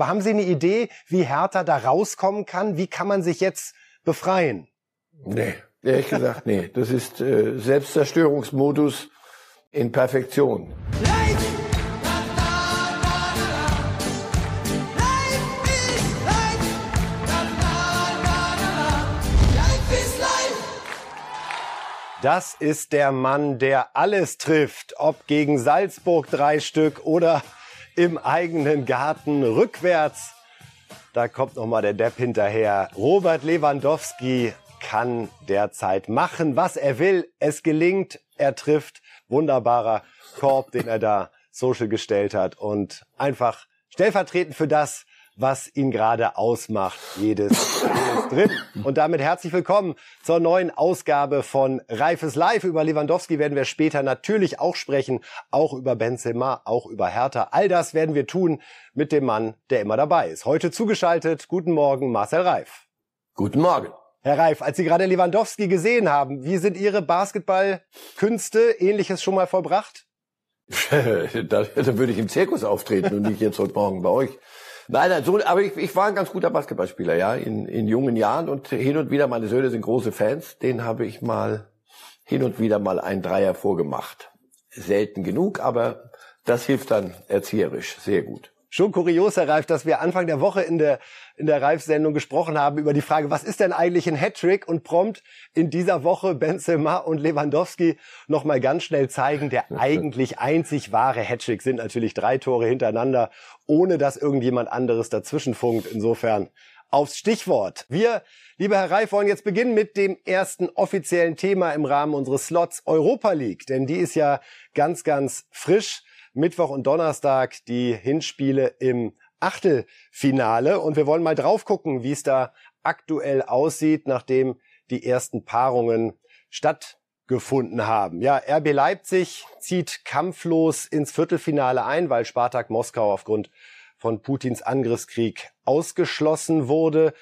Aber haben Sie eine Idee, wie Hertha da rauskommen kann? Wie kann man sich jetzt befreien? Nee, ehrlich gesagt, nee. Das ist äh, Selbstzerstörungsmodus in Perfektion. Das ist der Mann, der alles trifft, ob gegen Salzburg drei Stück oder im eigenen Garten rückwärts. Da kommt noch mal der Depp hinterher. Robert Lewandowski kann derzeit machen, was er will. Es gelingt, er trifft. Wunderbarer Korb, den er da social gestellt hat und einfach stellvertretend für das, was ihn gerade ausmacht. Jedes, jedes drin. Und damit herzlich willkommen zur neuen Ausgabe von Reifes Live. Über Lewandowski werden wir später natürlich auch sprechen, auch über Benzema, auch über Hertha. All das werden wir tun mit dem Mann, der immer dabei ist. Heute zugeschaltet. Guten Morgen, Marcel Reif. Guten Morgen. Herr Reif, als Sie gerade Lewandowski gesehen haben, wie sind Ihre Basketballkünste ähnliches schon mal vollbracht? da, da würde ich im Zirkus auftreten und nicht jetzt heute Morgen bei euch. Nein, nein, so, aber ich, ich war ein ganz guter Basketballspieler, ja, in, in jungen Jahren und hin und wieder, meine Söhne sind große Fans, den habe ich mal hin und wieder mal einen Dreier vorgemacht. Selten genug, aber das hilft dann erzieherisch sehr gut. Schon kurios, Herr Reif, dass wir Anfang der Woche in der, in der Reif-Sendung gesprochen haben über die Frage, was ist denn eigentlich ein Hattrick? Und prompt in dieser Woche Benzema und Lewandowski nochmal ganz schnell zeigen, der eigentlich einzig wahre Hattrick sind natürlich drei Tore hintereinander, ohne dass irgendjemand anderes dazwischen funkt. Insofern aufs Stichwort. Wir, lieber Herr Reif, wollen jetzt beginnen mit dem ersten offiziellen Thema im Rahmen unseres Slots Europa League, denn die ist ja ganz, ganz frisch. Mittwoch und Donnerstag die Hinspiele im Achtelfinale. Und wir wollen mal drauf gucken, wie es da aktuell aussieht, nachdem die ersten Paarungen stattgefunden haben. Ja, RB Leipzig zieht kampflos ins Viertelfinale ein, weil Spartak Moskau aufgrund von Putins Angriffskrieg ausgeschlossen wurde.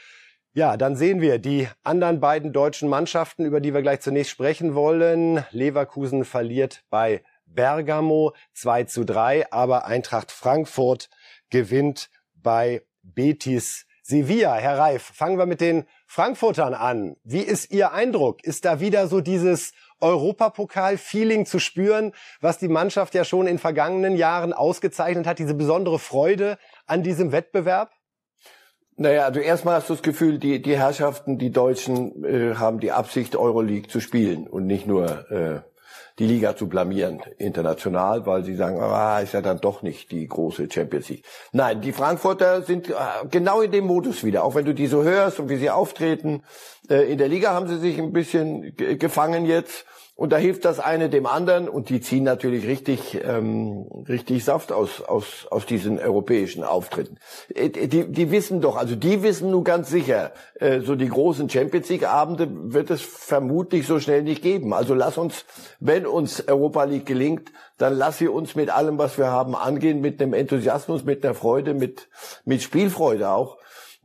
Ja, dann sehen wir die anderen beiden deutschen Mannschaften, über die wir gleich zunächst sprechen wollen. Leverkusen verliert bei Bergamo 2 zu 3, aber Eintracht Frankfurt gewinnt bei Betis Sevilla. Herr Reif, fangen wir mit den Frankfurtern an. Wie ist Ihr Eindruck? Ist da wieder so dieses Europapokal-Feeling zu spüren, was die Mannschaft ja schon in vergangenen Jahren ausgezeichnet hat, diese besondere Freude an diesem Wettbewerb? Naja, also erstmal hast du das Gefühl, die, die Herrschaften, die Deutschen, äh, haben die Absicht, Euroleague zu spielen und nicht nur äh, die Liga zu blamieren international, weil sie sagen, ah, ist ja dann doch nicht die große Champions League. Nein, die Frankfurter sind äh, genau in dem Modus wieder. Auch wenn du die so hörst und wie sie auftreten. Äh, in der Liga haben sie sich ein bisschen gefangen jetzt. Und da hilft das eine dem anderen und die ziehen natürlich richtig, ähm, richtig Saft aus, aus, aus diesen europäischen Auftritten. Äh, die, die wissen doch, also die wissen nun ganz sicher, äh, so die großen Champions League Abende wird es vermutlich so schnell nicht geben. Also lass uns, wenn uns Europa League gelingt, dann lass sie uns mit allem, was wir haben, angehen, mit einem Enthusiasmus, mit einer Freude, mit, mit Spielfreude auch.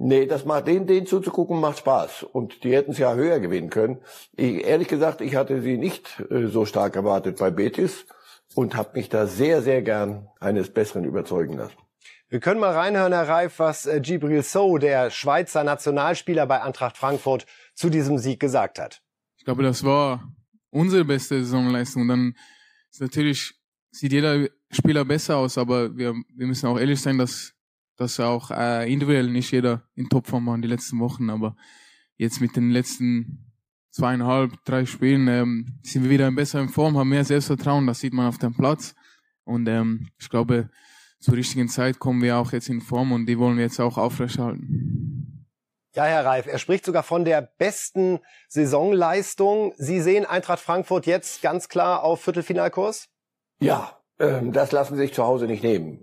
Nee, das macht den, den zuzugucken, macht Spaß. Und die hätten es ja höher gewinnen können. Ich, ehrlich gesagt, ich hatte sie nicht äh, so stark erwartet bei Betis und habe mich da sehr, sehr gern eines Besseren überzeugen lassen. Wir können mal reinhören, Herr Reif, was äh, Gibril So, der Schweizer Nationalspieler bei Eintracht Frankfurt, zu diesem Sieg gesagt hat. Ich glaube, das war unsere beste Saisonleistung. Dann ist natürlich sieht jeder Spieler besser aus, aber wir, wir müssen auch ehrlich sein, dass dass auch äh, individuell nicht jeder in Topform war in den letzten Wochen, aber jetzt mit den letzten zweieinhalb, drei Spielen ähm, sind wir wieder in besserer Form, haben mehr Selbstvertrauen, das sieht man auf dem Platz. Und ähm, ich glaube, zur richtigen Zeit kommen wir auch jetzt in Form und die wollen wir jetzt auch aufrechterhalten. Ja, Herr Reif, er spricht sogar von der besten Saisonleistung. Sie sehen Eintracht Frankfurt jetzt ganz klar auf Viertelfinalkurs? Ja, das lassen sie sich zu Hause nicht nehmen.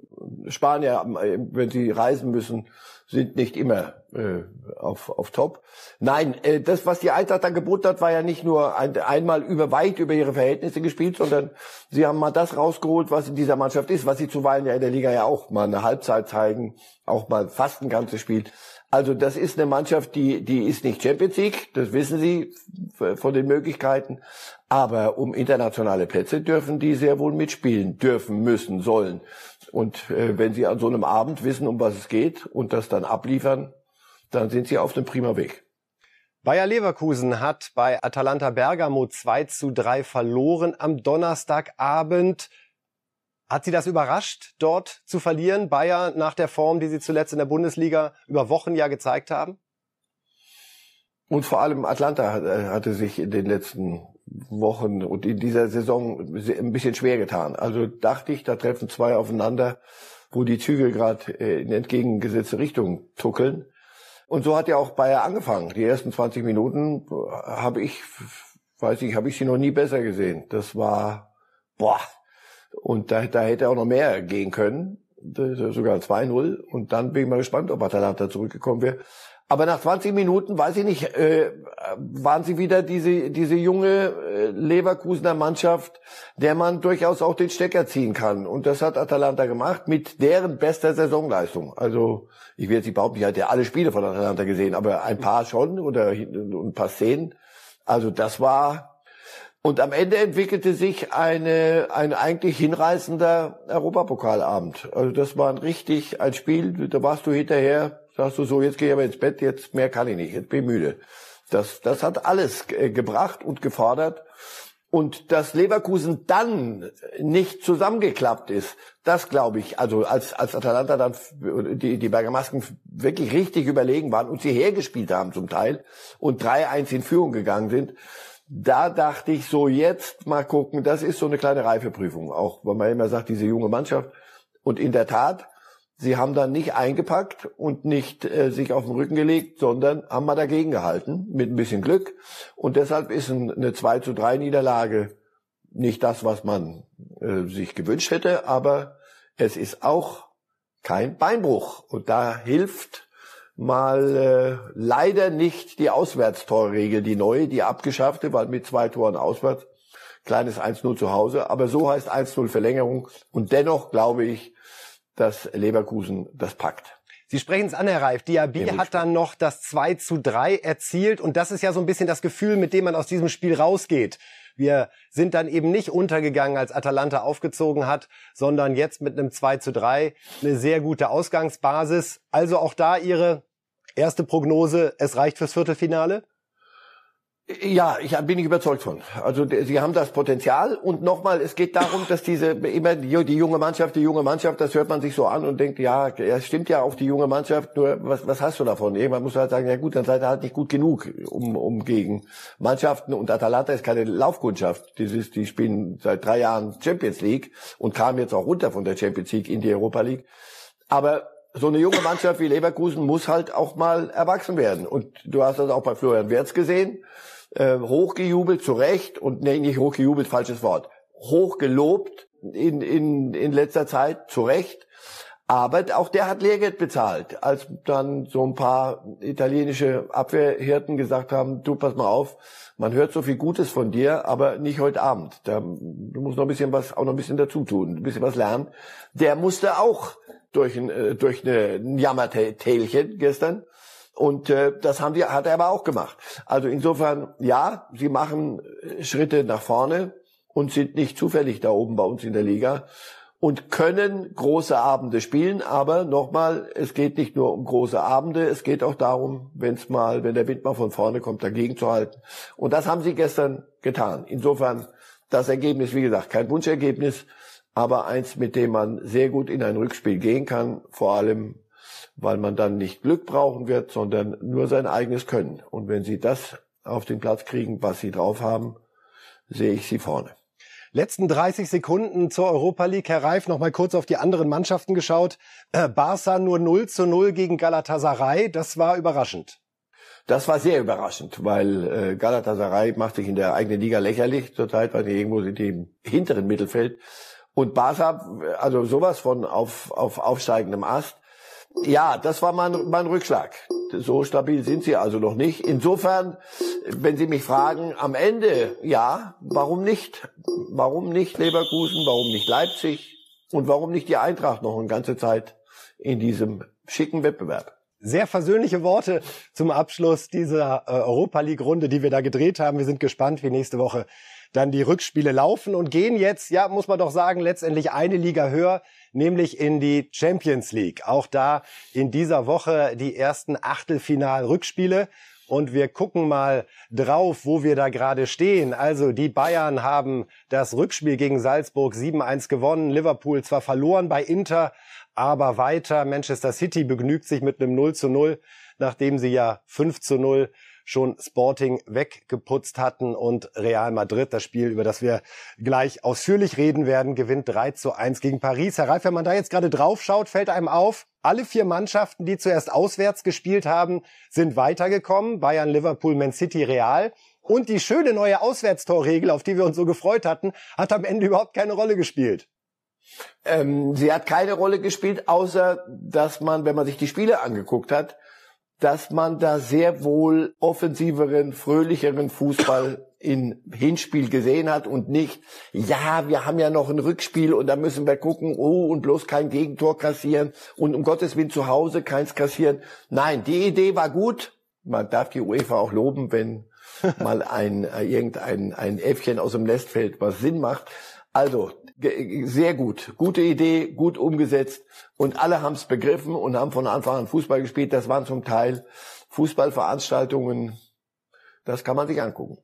Spanier, äh, wenn sie reisen müssen, sind nicht immer äh, auf, auf Top. Nein, äh, das, was die Eintracht da geboten hat, war ja nicht nur ein, einmal über weit über ihre Verhältnisse gespielt, sondern sie haben mal das rausgeholt, was in dieser Mannschaft ist, was sie zuweilen ja in der Liga ja auch mal eine Halbzeit zeigen, auch mal fast ein ganzes Spiel. Also das ist eine Mannschaft, die, die ist nicht Champions League, das wissen Sie von den Möglichkeiten. Aber um internationale Plätze dürfen die sehr wohl mitspielen, dürfen, müssen, sollen. Und äh, wenn sie an so einem Abend wissen, um was es geht und das dann abliefern, dann sind sie auf dem prima Weg. Bayer Leverkusen hat bei Atalanta Bergamo 2 zu 3 verloren am Donnerstagabend. Hat Sie das überrascht, dort zu verlieren, Bayer, nach der Form, die Sie zuletzt in der Bundesliga über Wochen ja gezeigt haben? Und vor allem Atlanta äh, hatte sich in den letzten Wochen und in dieser Saison ein bisschen schwer getan. Also dachte ich, da treffen zwei aufeinander, wo die Zügel gerade äh, in entgegengesetzte Richtung tuckeln. Und so hat ja auch Bayer angefangen. Die ersten 20 Minuten habe ich, weiß ich, habe ich sie noch nie besser gesehen. Das war, boah. Und da, da hätte auch noch mehr gehen können. Sogar 2-0. Und dann bin ich mal gespannt, ob Atalanta zurückgekommen wäre. Aber nach 20 Minuten, weiß ich nicht, äh, waren sie wieder diese, diese junge äh, Leverkusener Mannschaft, der man durchaus auch den Stecker ziehen kann. Und das hat Atalanta gemacht mit deren bester Saisonleistung. Also ich will jetzt nicht behaupten, ich hatte ja alle Spiele von Atalanta gesehen, aber ein paar schon oder ein paar Szenen. Also das war und am Ende entwickelte sich eine, ein eigentlich hinreißender Europapokalabend. Also das war ein richtig ein Spiel, da warst du hinterher sagst du so, jetzt gehe ich aber ins Bett, jetzt mehr kann ich nicht, jetzt bin ich müde. Das, das hat alles äh, gebracht und gefordert. Und dass Leverkusen dann nicht zusammengeklappt ist, das glaube ich, also als, als Atalanta dann die, die Bergamasken wirklich richtig überlegen waren und sie hergespielt haben zum Teil und 3-1 in Führung gegangen sind, da dachte ich so, jetzt mal gucken, das ist so eine kleine Reifeprüfung, auch weil man immer sagt, diese junge Mannschaft. Und in der Tat, Sie haben dann nicht eingepackt und nicht äh, sich auf den Rücken gelegt, sondern haben mal dagegen gehalten, mit ein bisschen Glück. Und deshalb ist ein, eine 2 zu 3 Niederlage nicht das, was man äh, sich gewünscht hätte, aber es ist auch kein Beinbruch. Und da hilft mal äh, leider nicht die Auswärtstorregel, die neue, die abgeschaffte, weil mit zwei Toren auswärts, kleines 1-0 zu Hause, aber so heißt 1-0 Verlängerung. Und dennoch glaube ich, dass Leverkusen das packt. Sie sprechen es an, Herr Reif. Diaby hat dann noch das 2 zu 3 erzielt. Und das ist ja so ein bisschen das Gefühl, mit dem man aus diesem Spiel rausgeht. Wir sind dann eben nicht untergegangen, als Atalanta aufgezogen hat, sondern jetzt mit einem 2 zu 3 eine sehr gute Ausgangsbasis. Also auch da Ihre erste Prognose, es reicht fürs Viertelfinale? Ja, ich bin ich überzeugt von. Also sie haben das Potenzial und nochmal, es geht darum, dass diese immer die, die, junge Mannschaft, die junge Mannschaft, das hört man sich so an und denkt, ja, es stimmt ja auf die junge Mannschaft, nur was, was hast du davon? Irgendwann muss halt sagen, ja gut, dann seid ihr halt nicht gut genug, um, um gegen Mannschaften und Atalanta ist keine Laufkundschaft. Die, die spielen seit drei Jahren Champions League und kamen jetzt auch runter von der Champions League in die Europa League. Aber so eine junge Mannschaft wie Leverkusen muss halt auch mal erwachsen werden. Und du hast das auch bei Florian Wertz gesehen äh, hochgejubelt, zu Recht, und nee, nicht hochgejubelt, falsches Wort, hochgelobt in, in, in letzter Zeit, zu Recht. Aber auch der hat Lehrgeld bezahlt, als dann so ein paar italienische Abwehrhirten gesagt haben, du pass mal auf, man hört so viel Gutes von dir, aber nicht heute Abend. Da, du musst noch ein bisschen was, auch noch ein bisschen dazu tun, ein bisschen was lernen. Der musste auch durch ein, äh, durch eine, ein Jammertälchen gestern. Und äh, das haben die, hat er aber auch gemacht. Also insofern, ja, sie machen äh, Schritte nach vorne und sind nicht zufällig da oben bei uns in der Liga und können große Abende spielen. Aber nochmal, es geht nicht nur um große Abende, es geht auch darum, wenn es mal, wenn der Wind mal von vorne kommt, dagegen zu halten. Und das haben sie gestern getan. Insofern das Ergebnis, wie gesagt, kein Wunschergebnis, aber eins, mit dem man sehr gut in ein Rückspiel gehen kann, vor allem weil man dann nicht Glück brauchen wird, sondern nur sein eigenes Können. Und wenn sie das auf den Platz kriegen, was sie drauf haben, sehe ich sie vorne. Letzten 30 Sekunden zur Europa League. Herr Reif, noch mal kurz auf die anderen Mannschaften geschaut. Äh, Barca nur 0 zu 0 gegen Galatasaray. Das war überraschend. Das war sehr überraschend, weil äh, Galatasaray macht sich in der eigenen Liga lächerlich zurzeit, weil die irgendwo sind die im hinteren Mittelfeld. Und Barca, also sowas von auf, auf aufsteigendem Ast. Ja, das war mein, mein Rückschlag. So stabil sind sie also noch nicht. Insofern, wenn Sie mich fragen, am Ende, ja, warum nicht? Warum nicht Leverkusen? Warum nicht Leipzig? Und warum nicht die Eintracht noch eine ganze Zeit in diesem schicken Wettbewerb? Sehr versöhnliche Worte zum Abschluss dieser äh, Europa League Runde, die wir da gedreht haben. Wir sind gespannt, wie nächste Woche dann die Rückspiele laufen und gehen jetzt, ja, muss man doch sagen, letztendlich eine Liga höher, nämlich in die Champions League. Auch da in dieser Woche die ersten Achtelfinal-Rückspiele. Und wir gucken mal drauf, wo wir da gerade stehen. Also die Bayern haben das Rückspiel gegen Salzburg 7-1 gewonnen. Liverpool zwar verloren bei Inter, aber weiter. Manchester City begnügt sich mit einem 0 zu 0, nachdem sie ja 5 zu 0 schon Sporting weggeputzt hatten und Real Madrid, das Spiel, über das wir gleich ausführlich reden werden, gewinnt 3 zu 1 gegen Paris. Herr Reif, wenn man da jetzt gerade drauf schaut, fällt einem auf, alle vier Mannschaften, die zuerst auswärts gespielt haben, sind weitergekommen. Bayern, Liverpool, Man City, Real. Und die schöne neue Auswärtstorregel, auf die wir uns so gefreut hatten, hat am Ende überhaupt keine Rolle gespielt. Ähm, sie hat keine Rolle gespielt, außer dass man, wenn man sich die Spiele angeguckt hat, dass man da sehr wohl offensiveren, fröhlicheren Fußball in Hinspiel gesehen hat und nicht, ja, wir haben ja noch ein Rückspiel und da müssen wir gucken, oh, und bloß kein Gegentor kassieren und um Gottes Willen zu Hause keins kassieren. Nein, die Idee war gut. Man darf die UEFA auch loben, wenn mal ein, äh, irgendein ein Äffchen aus dem Nest fällt, was Sinn macht. Also, sehr gut. Gute Idee, gut umgesetzt. Und alle haben es begriffen und haben von Anfang an Fußball gespielt. Das waren zum Teil Fußballveranstaltungen. Das kann man sich angucken.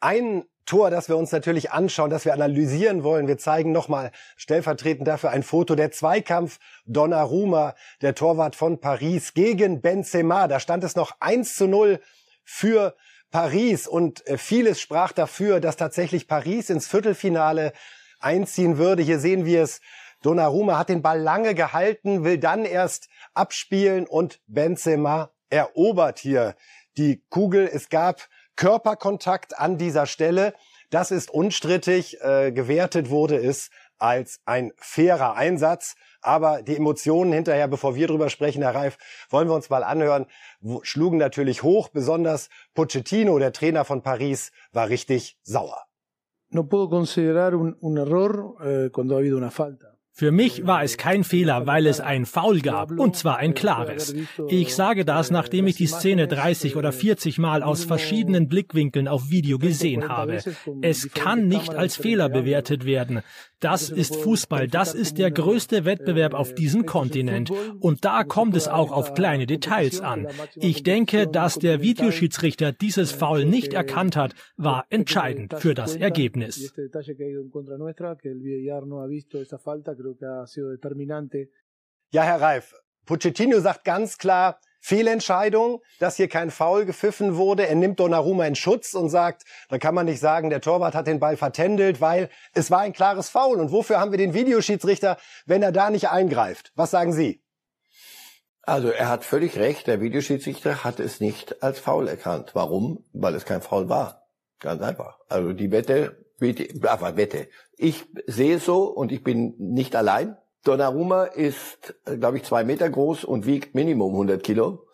Ein Tor, das wir uns natürlich anschauen, das wir analysieren wollen. Wir zeigen nochmal stellvertretend dafür ein Foto. Der Zweikampf Donnarumma, der Torwart von Paris gegen Benzema. Da stand es noch 1 zu 0 für Paris und äh, vieles sprach dafür, dass tatsächlich Paris ins Viertelfinale einziehen würde. Hier sehen wir es. Donnarumma hat den Ball lange gehalten, will dann erst abspielen und Benzema erobert hier die Kugel. Es gab Körperkontakt an dieser Stelle. Das ist unstrittig. Äh, gewertet wurde es als ein fairer Einsatz. Aber die Emotionen hinterher, bevor wir drüber sprechen, Herr Reif, wollen wir uns mal anhören, schlugen natürlich hoch. Besonders Pochettino, der Trainer von Paris, war richtig sauer. No puedo considerar un, un error eh, cuando ha habido una falta. Für mich war es kein Fehler, weil es ein Foul gab, und zwar ein klares. Ich sage das, nachdem ich die Szene 30 oder 40 Mal aus verschiedenen Blickwinkeln auf Video gesehen habe. Es kann nicht als Fehler bewertet werden. Das ist Fußball, das ist der größte Wettbewerb auf diesem Kontinent. Und da kommt es auch auf kleine Details an. Ich denke, dass der Videoschiedsrichter dieses Foul nicht erkannt hat, war entscheidend für das Ergebnis creo que ha sido determinante. Ja, Herr Reif, Pochettino sagt ganz klar, Fehlentscheidung, dass hier kein Foul gepfiffen wurde. Er nimmt Donnarumma in Schutz und sagt, da kann man nicht sagen, der Torwart hat den Ball vertändelt, weil es war ein klares Foul. Und wofür haben wir den Videoschiedsrichter, wenn er da nicht eingreift? Was sagen Sie? Also er hat völlig recht, der Videoschiedsrichter hat es nicht als Foul erkannt. Warum? Weil es kein Foul war. Ganz einfach. Also die Wette aber Wette. Ich sehe es so und ich bin nicht allein. Donnarumma ist, glaube ich, zwei Meter groß und wiegt Minimum 100 Kilo.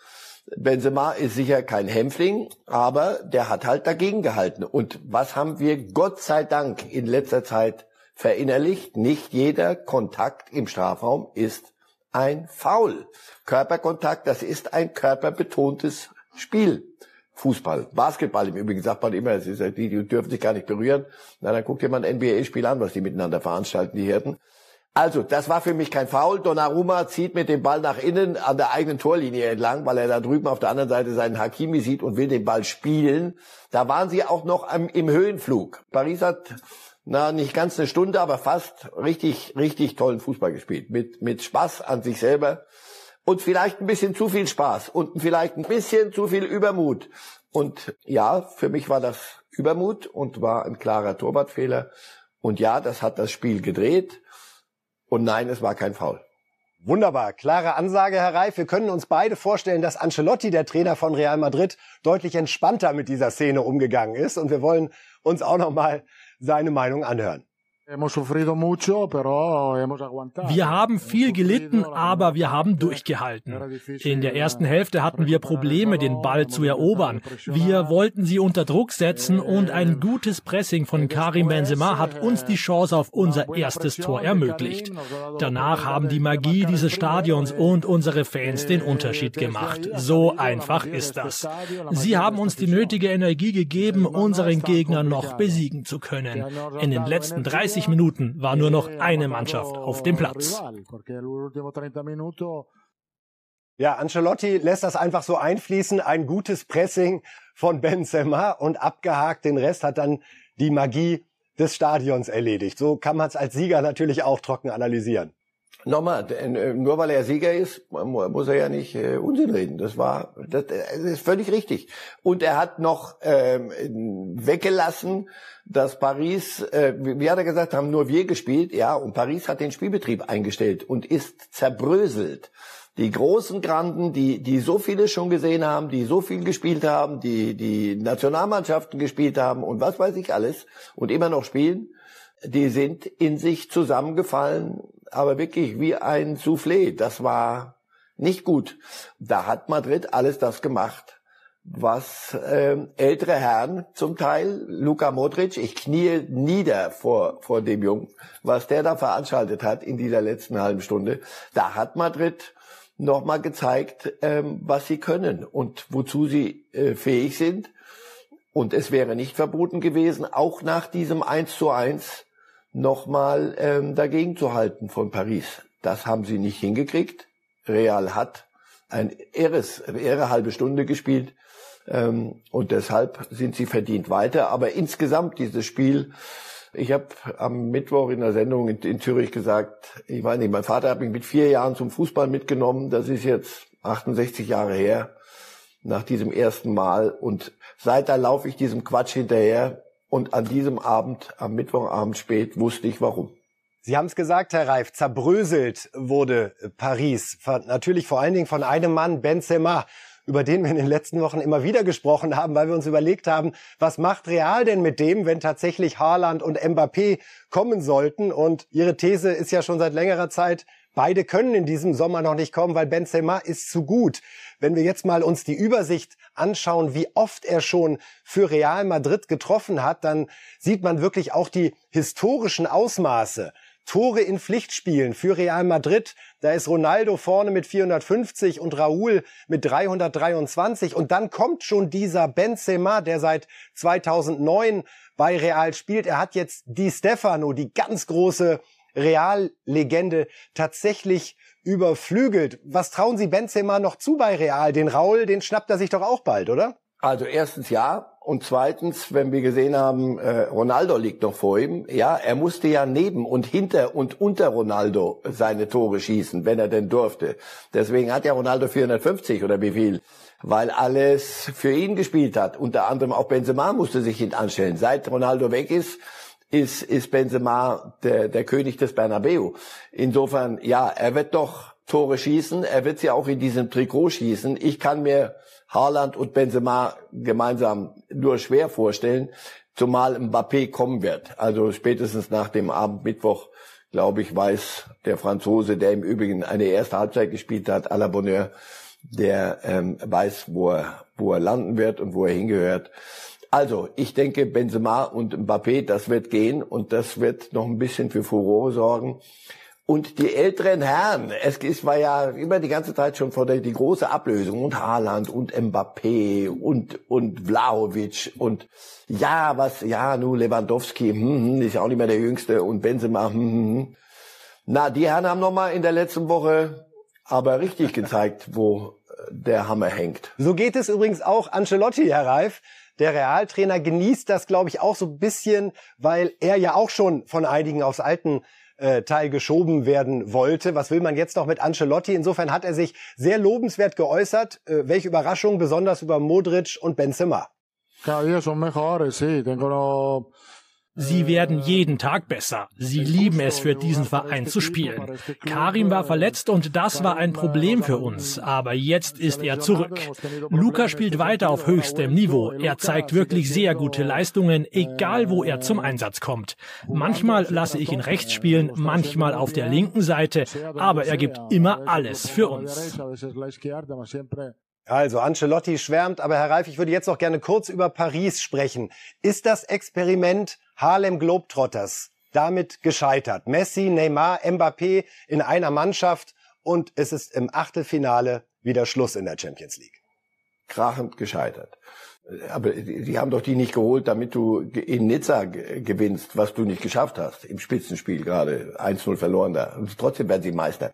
Benzema ist sicher kein Hämpfling, aber der hat halt dagegen gehalten. Und was haben wir Gott sei Dank in letzter Zeit verinnerlicht? Nicht jeder Kontakt im Strafraum ist ein Foul. Körperkontakt, das ist ein körperbetontes Spiel. Fußball. Basketball im Übrigen sagt man immer, es ist, die, die dürfen sich gar nicht berühren. Na, dann guckt ihr mal ein NBA-Spiel an, was die miteinander veranstalten, die Hirten. Also, das war für mich kein Foul. Donnarumma zieht mit dem Ball nach innen an der eigenen Torlinie entlang, weil er da drüben auf der anderen Seite seinen Hakimi sieht und will den Ball spielen. Da waren sie auch noch am, im Höhenflug. Paris hat na nicht ganz eine Stunde, aber fast richtig richtig tollen Fußball gespielt mit mit Spaß an sich selber und vielleicht ein bisschen zu viel Spaß und vielleicht ein bisschen zu viel Übermut. Und ja, für mich war das Übermut und war ein klarer Torwartfehler. Und ja, das hat das Spiel gedreht. Und nein, es war kein Foul. Wunderbar, klare Ansage, Herr Reif. Wir können uns beide vorstellen, dass Ancelotti, der Trainer von Real Madrid, deutlich entspannter mit dieser Szene umgegangen ist. Und wir wollen uns auch noch mal seine Meinung anhören. Wir haben viel gelitten, aber wir haben durchgehalten. In der ersten Hälfte hatten wir Probleme, den Ball zu erobern. Wir wollten sie unter Druck setzen und ein gutes Pressing von Karim Benzema hat uns die Chance auf unser erstes Tor ermöglicht. Danach haben die Magie dieses Stadions und unsere Fans den Unterschied gemacht. So einfach ist das. Sie haben uns die nötige Energie gegeben, unseren Gegner noch besiegen zu können. In den letzten 30 Minuten war nur noch eine Mannschaft auf dem Platz. Ja, Ancelotti lässt das einfach so einfließen. Ein gutes Pressing von Benzema und abgehakt. Den Rest hat dann die Magie des Stadions erledigt. So kann man es als Sieger natürlich auch trocken analysieren. Nochmal, äh, nur weil er Sieger ist, muss er ja nicht äh, Unsinn reden. Das war, das, das ist völlig richtig. Und er hat noch ähm, weggelassen, dass Paris, äh, wie hat er gesagt, haben nur wir gespielt, ja, und Paris hat den Spielbetrieb eingestellt und ist zerbröselt. Die großen Granden, die, die so viele schon gesehen haben, die so viel gespielt haben, die, die Nationalmannschaften gespielt haben und was weiß ich alles und immer noch spielen, die sind in sich zusammengefallen aber wirklich wie ein Soufflé. Das war nicht gut. Da hat Madrid alles das gemacht, was äh, ältere Herren zum Teil, Luka Modric, ich knie nieder vor, vor dem Jungen, was der da veranstaltet hat in dieser letzten halben Stunde. Da hat Madrid nochmal gezeigt, ähm, was sie können und wozu sie äh, fähig sind. Und es wäre nicht verboten gewesen, auch nach diesem 1 zu 1 nochmal ähm, dagegen zu halten von Paris. Das haben sie nicht hingekriegt. Real hat ein irres, irre halbe Stunde gespielt ähm, und deshalb sind sie verdient weiter. Aber insgesamt dieses Spiel, ich habe am Mittwoch in der Sendung in, in Zürich gesagt, ich weiß nicht, mein Vater hat mich mit vier Jahren zum Fußball mitgenommen. Das ist jetzt 68 Jahre her nach diesem ersten Mal und seit da laufe ich diesem Quatsch hinterher und an diesem Abend, am Mittwochabend spät, wusste ich warum. Sie haben es gesagt, Herr Reif, zerbröselt wurde Paris. Natürlich vor allen Dingen von einem Mann, Benzema, über den wir in den letzten Wochen immer wieder gesprochen haben, weil wir uns überlegt haben, was macht Real denn mit dem, wenn tatsächlich Haaland und Mbappé kommen sollten? Und Ihre These ist ja schon seit längerer Zeit, beide können in diesem Sommer noch nicht kommen, weil Benzema ist zu gut. Wenn wir jetzt mal uns die Übersicht anschauen, wie oft er schon für Real Madrid getroffen hat, dann sieht man wirklich auch die historischen Ausmaße. Tore in Pflichtspielen für Real Madrid. Da ist Ronaldo vorne mit 450 und Raúl mit 323. Und dann kommt schon dieser Benzema, der seit 2009 bei Real spielt. Er hat jetzt Di Stefano, die ganz große Real-Legende, tatsächlich überflügelt. Was trauen Sie Benzema noch zu bei Real? Den Raul, den schnappt er sich doch auch bald, oder? Also erstens ja. Und zweitens, wenn wir gesehen haben, äh, Ronaldo liegt noch vor ihm, ja, er musste ja neben und hinter und unter Ronaldo seine Tore schießen, wenn er denn durfte. Deswegen hat ja Ronaldo 450 oder wie viel, weil alles für ihn gespielt hat. Unter anderem auch Benzema musste sich hintanstellen. Seit Ronaldo weg ist, ist, ist Benzema der, der König des Bernabeu. Insofern, ja, er wird doch Tore schießen. Er wird sie auch in diesem Trikot schießen. Ich kann mir Haaland und Benzema gemeinsam nur schwer vorstellen, zumal Mbappé kommen wird. Also spätestens nach dem Abend Mittwoch, glaube ich, weiß der Franzose, der im Übrigen eine erste Halbzeit gespielt hat, à la Bonheur, der ähm, weiß, wo er, wo er landen wird und wo er hingehört. Also, ich denke, Benzema und Mbappé, das wird gehen und das wird noch ein bisschen für Furore sorgen. Und die älteren Herren, es, war ja immer die ganze Zeit schon vor der die große Ablösung und Haaland und Mbappé und und Vlahovic und ja, was ja, nu Lewandowski, hm, hm, ist ja auch nicht mehr der jüngste und Benzema, hm, hm. hm. Na, die Herren haben noch mal in der letzten Woche aber richtig gezeigt, wo der Hammer hängt. So geht es übrigens auch Ancelotti, Herr Reif. Der Realtrainer genießt das, glaube ich, auch so ein bisschen, weil er ja auch schon von einigen aufs alten äh, Teil geschoben werden wollte. Was will man jetzt noch mit Ancelotti? Insofern hat er sich sehr lobenswert geäußert. Äh, welche Überraschung, besonders über Modric und Benzema. Cada día son mejores, sí. Tengo Sie werden jeden Tag besser. Sie lieben es, für diesen Verein zu spielen. Karim war verletzt und das war ein Problem für uns, aber jetzt ist er zurück. Luca spielt weiter auf höchstem Niveau. Er zeigt wirklich sehr gute Leistungen, egal wo er zum Einsatz kommt. Manchmal lasse ich ihn rechts spielen, manchmal auf der linken Seite, aber er gibt immer alles für uns. Also Ancelotti schwärmt, aber Herr Reif, ich würde jetzt noch gerne kurz über Paris sprechen. Ist das Experiment Harlem Globetrotters damit gescheitert? Messi, Neymar, Mbappé in einer Mannschaft und es ist im Achtelfinale wieder Schluss in der Champions League. Krachend gescheitert. Aber die haben doch die nicht geholt, damit du in Nizza gewinnst, was du nicht geschafft hast. Im Spitzenspiel gerade 1-0 verloren da. Und trotzdem werden sie Meister.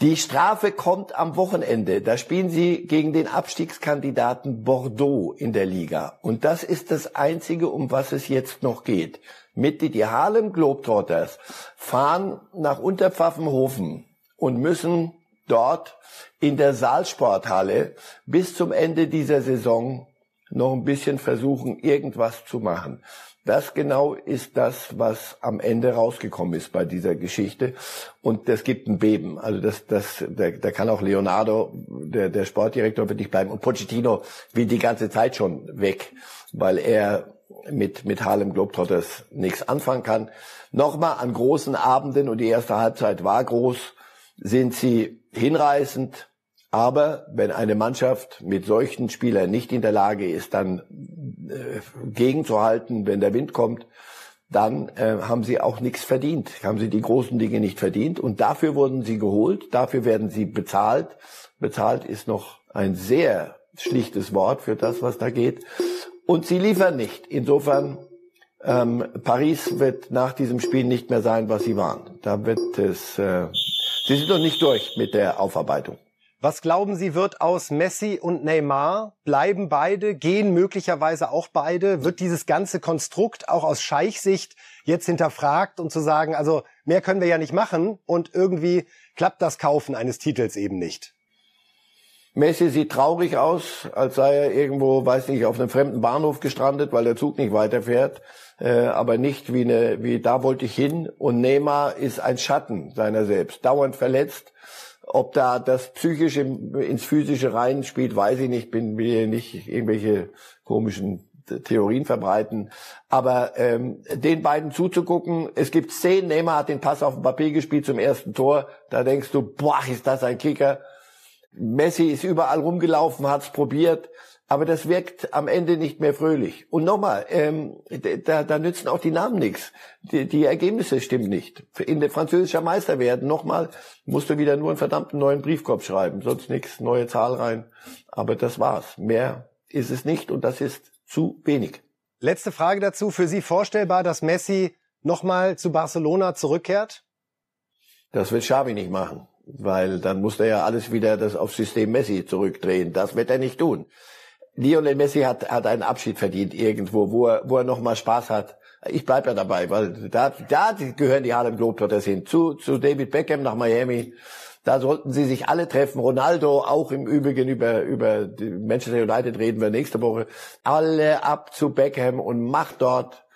Die Strafe kommt am Wochenende. Da spielen sie gegen den Abstiegskandidaten Bordeaux in der Liga. Und das ist das Einzige, um was es jetzt noch geht. Mit die Harlem Globetrotters fahren nach Unterpfaffenhofen und müssen dort in der Saalsporthalle bis zum Ende dieser Saison noch ein bisschen versuchen, irgendwas zu machen. Das genau ist das, was am Ende rausgekommen ist bei dieser Geschichte. Und das gibt ein Beben. Also das, das, da, da kann auch Leonardo, der, der Sportdirektor, wird nicht bleiben. Und Pochettino will die ganze Zeit schon weg, weil er mit, mit Harlem Globetrotters nichts anfangen kann. Nochmal an großen Abenden, und die erste Halbzeit war groß, sind sie hinreißend, aber wenn eine Mannschaft mit solchen Spielern nicht in der Lage ist, dann äh, gegenzuhalten, wenn der Wind kommt, dann äh, haben sie auch nichts verdient, haben sie die großen Dinge nicht verdient. Und dafür wurden sie geholt, dafür werden sie bezahlt. Bezahlt ist noch ein sehr schlichtes Wort für das, was da geht. Und sie liefern nicht. Insofern, ähm, Paris wird nach diesem Spiel nicht mehr sein, was sie waren. Da wird es, äh, sie sind noch nicht durch mit der Aufarbeitung. Was glauben Sie, wird aus Messi und Neymar? Bleiben beide? Gehen möglicherweise auch beide? Wird dieses ganze Konstrukt auch aus Scheichsicht jetzt hinterfragt und zu sagen, also mehr können wir ja nicht machen und irgendwie klappt das Kaufen eines Titels eben nicht? Messi sieht traurig aus, als sei er irgendwo, weiß nicht, auf einem fremden Bahnhof gestrandet, weil der Zug nicht weiterfährt, äh, aber nicht wie eine, wie da wollte ich hin. Und Neymar ist ein Schatten seiner selbst, dauernd verletzt, ob da das Psychische ins Physische reinspielt, weiß ich nicht. Bin mir nicht irgendwelche komischen Theorien verbreiten. Aber ähm, den beiden zuzugucken, es gibt Szenen, Neymar hat den Pass auf dem Papier gespielt zum ersten Tor. Da denkst du, boah, ist das ein Kicker. Messi ist überall rumgelaufen, hat's probiert aber das wirkt am Ende nicht mehr fröhlich. Und nochmal, ähm, da, da nützen auch die Namen nichts. Die, die Ergebnisse stimmen nicht. In der französischer Meister werden, nochmal, musst du wieder nur einen verdammten neuen Briefkopf schreiben, sonst nichts, neue Zahl rein. Aber das war's. Mehr ist es nicht und das ist zu wenig. Letzte Frage dazu. Für Sie vorstellbar, dass Messi nochmal zu Barcelona zurückkehrt? Das wird Xavi nicht machen, weil dann muss er ja alles wieder das auf System Messi zurückdrehen. Das wird er nicht tun. Lionel Messi hat, hat einen Abschied verdient irgendwo, wo er, wo er noch mal Spaß hat. Ich bleib ja dabei, weil da, da gehören die Harlem Globetrotters hin. Zu, zu David Beckham nach Miami. Da sollten sie sich alle treffen. Ronaldo auch im Übrigen über, über Manchester United reden wir nächste Woche. Alle ab zu Beckham und macht dort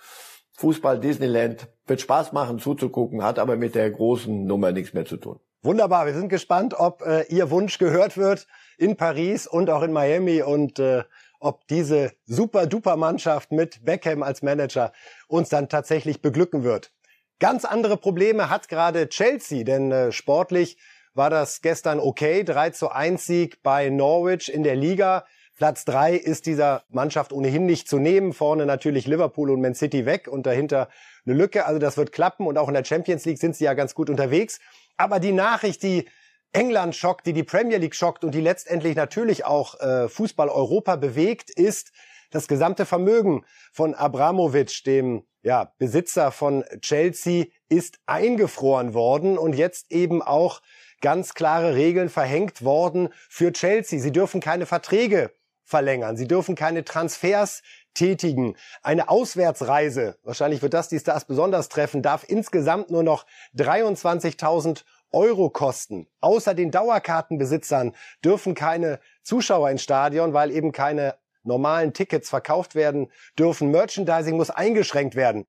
Fußball Disneyland. Wird Spaß machen zuzugucken, hat aber mit der großen Nummer nichts mehr zu tun. Wunderbar, wir sind gespannt, ob äh, Ihr Wunsch gehört wird in Paris und auch in Miami und äh, ob diese super-duper Mannschaft mit Beckham als Manager uns dann tatsächlich beglücken wird. Ganz andere Probleme hat gerade Chelsea, denn äh, sportlich war das gestern okay. 3 zu 1 Sieg bei Norwich in der Liga. Platz 3 ist dieser Mannschaft ohnehin nicht zu nehmen. Vorne natürlich Liverpool und Man City weg und dahinter eine Lücke. Also das wird klappen und auch in der Champions League sind sie ja ganz gut unterwegs. Aber die Nachricht, die England schockt, die die Premier League schockt und die letztendlich natürlich auch äh, Fußball Europa bewegt, ist das gesamte Vermögen von Abramovic, dem ja, Besitzer von Chelsea, ist eingefroren worden und jetzt eben auch ganz klare Regeln verhängt worden für Chelsea. Sie dürfen keine Verträge verlängern. Sie dürfen keine Transfers tätigen. Eine Auswärtsreise, wahrscheinlich wird das die Stars besonders treffen, darf insgesamt nur noch 23.000 Euro kosten. Außer den Dauerkartenbesitzern dürfen keine Zuschauer ins Stadion, weil eben keine normalen Tickets verkauft werden dürfen. Merchandising muss eingeschränkt werden.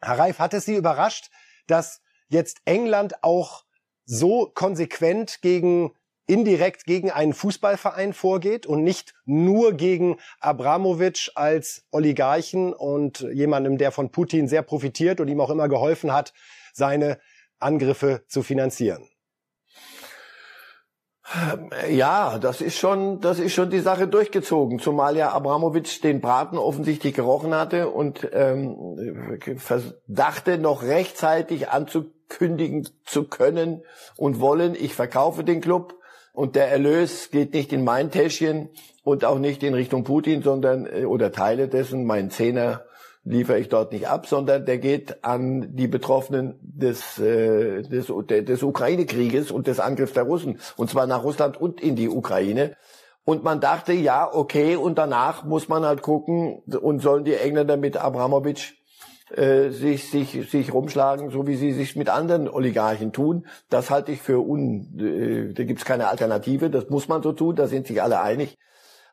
Herr Reif, hat es Sie überrascht, dass jetzt England auch so konsequent gegen indirekt gegen einen Fußballverein vorgeht und nicht nur gegen Abramowitsch als Oligarchen und jemandem, der von Putin sehr profitiert und ihm auch immer geholfen hat, seine Angriffe zu finanzieren. Ja, das ist schon, das ist schon die Sache durchgezogen, zumal ja Abramowitsch den Braten offensichtlich gerochen hatte und ähm, dachte noch rechtzeitig anzukündigen zu können und wollen, ich verkaufe den Club und der Erlös geht nicht in mein Täschchen und auch nicht in Richtung Putin, sondern äh, oder Teile dessen, mein Zehner liefere ich dort nicht ab, sondern der geht an die Betroffenen des, äh, des, des Ukraine-Krieges und des Angriffs der Russen, und zwar nach Russland und in die Ukraine. Und man dachte, ja, okay, und danach muss man halt gucken und sollen die Engländer mit Abramowitsch äh, sich, sich, sich rumschlagen, so wie sie sich mit anderen Oligarchen tun. Das halte ich für un... Äh, da gibt's keine Alternative, das muss man so tun, da sind sich alle einig.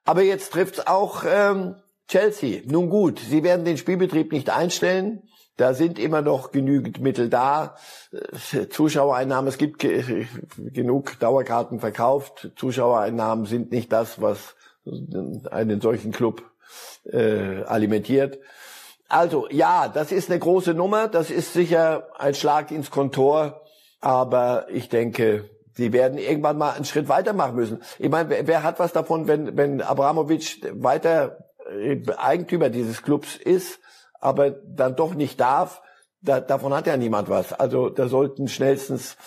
Aber jetzt trifft's auch ähm, Chelsea, nun gut, sie werden den Spielbetrieb nicht einstellen. Da sind immer noch genügend Mittel da. Äh, Zuschauereinnahmen, es gibt genug Dauerkarten verkauft. Zuschauereinnahmen sind nicht das, was einen solchen Club äh, alimentiert. Also ja, das ist eine große Nummer. Das ist sicher ein Schlag ins Kontor. Aber ich denke, sie werden irgendwann mal einen Schritt weitermachen müssen. Ich meine, wer, wer hat was davon, wenn, wenn Abramowitsch weiter äh, Eigentümer dieses Clubs ist, aber dann doch nicht darf, da, davon hat ja niemand was. Also da sollten schnellstens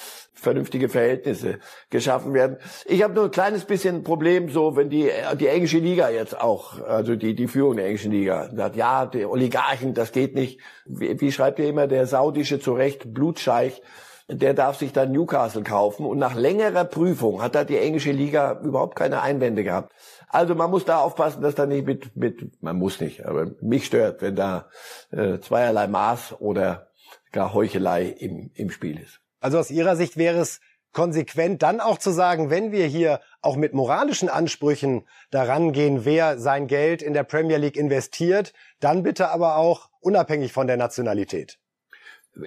vernünftige Verhältnisse geschaffen werden. Ich habe nur ein kleines bisschen Problem, so wenn die die englische Liga jetzt auch, also die die Führung der englischen Liga sagt, ja, die Oligarchen, das geht nicht. Wie, wie schreibt ihr immer der saudische zurecht Blutscheich? Der darf sich dann Newcastle kaufen und nach längerer Prüfung hat da die englische Liga überhaupt keine Einwände gehabt. Also man muss da aufpassen, dass da nicht mit, mit man muss nicht, aber mich stört, wenn da äh, zweierlei Maß oder gar Heuchelei im, im Spiel ist. Also aus Ihrer Sicht wäre es konsequent dann auch zu sagen, wenn wir hier auch mit moralischen Ansprüchen daran gehen, wer sein Geld in der Premier League investiert, dann bitte aber auch unabhängig von der Nationalität.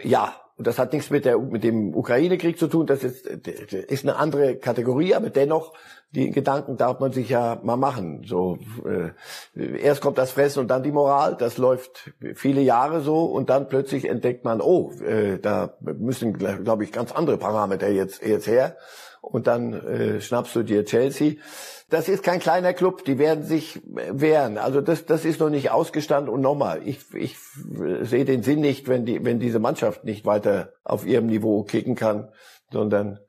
Ja, und das hat nichts mit, der, mit dem Ukraine-Krieg zu tun, das ist, ist eine andere Kategorie, aber dennoch, die Gedanken darf man sich ja mal machen. So äh, Erst kommt das Fressen und dann die Moral, das läuft viele Jahre so und dann plötzlich entdeckt man, oh, äh, da müssen, glaube ich, ganz andere Parameter jetzt, jetzt her. Und dann äh, schnappst du dir Chelsea. Das ist kein kleiner Club, die werden sich wehren. Also das, das ist noch nicht ausgestanden. Und nochmal, ich, ich sehe den Sinn nicht, wenn, die, wenn diese Mannschaft nicht weiter auf ihrem Niveau kicken kann, sondern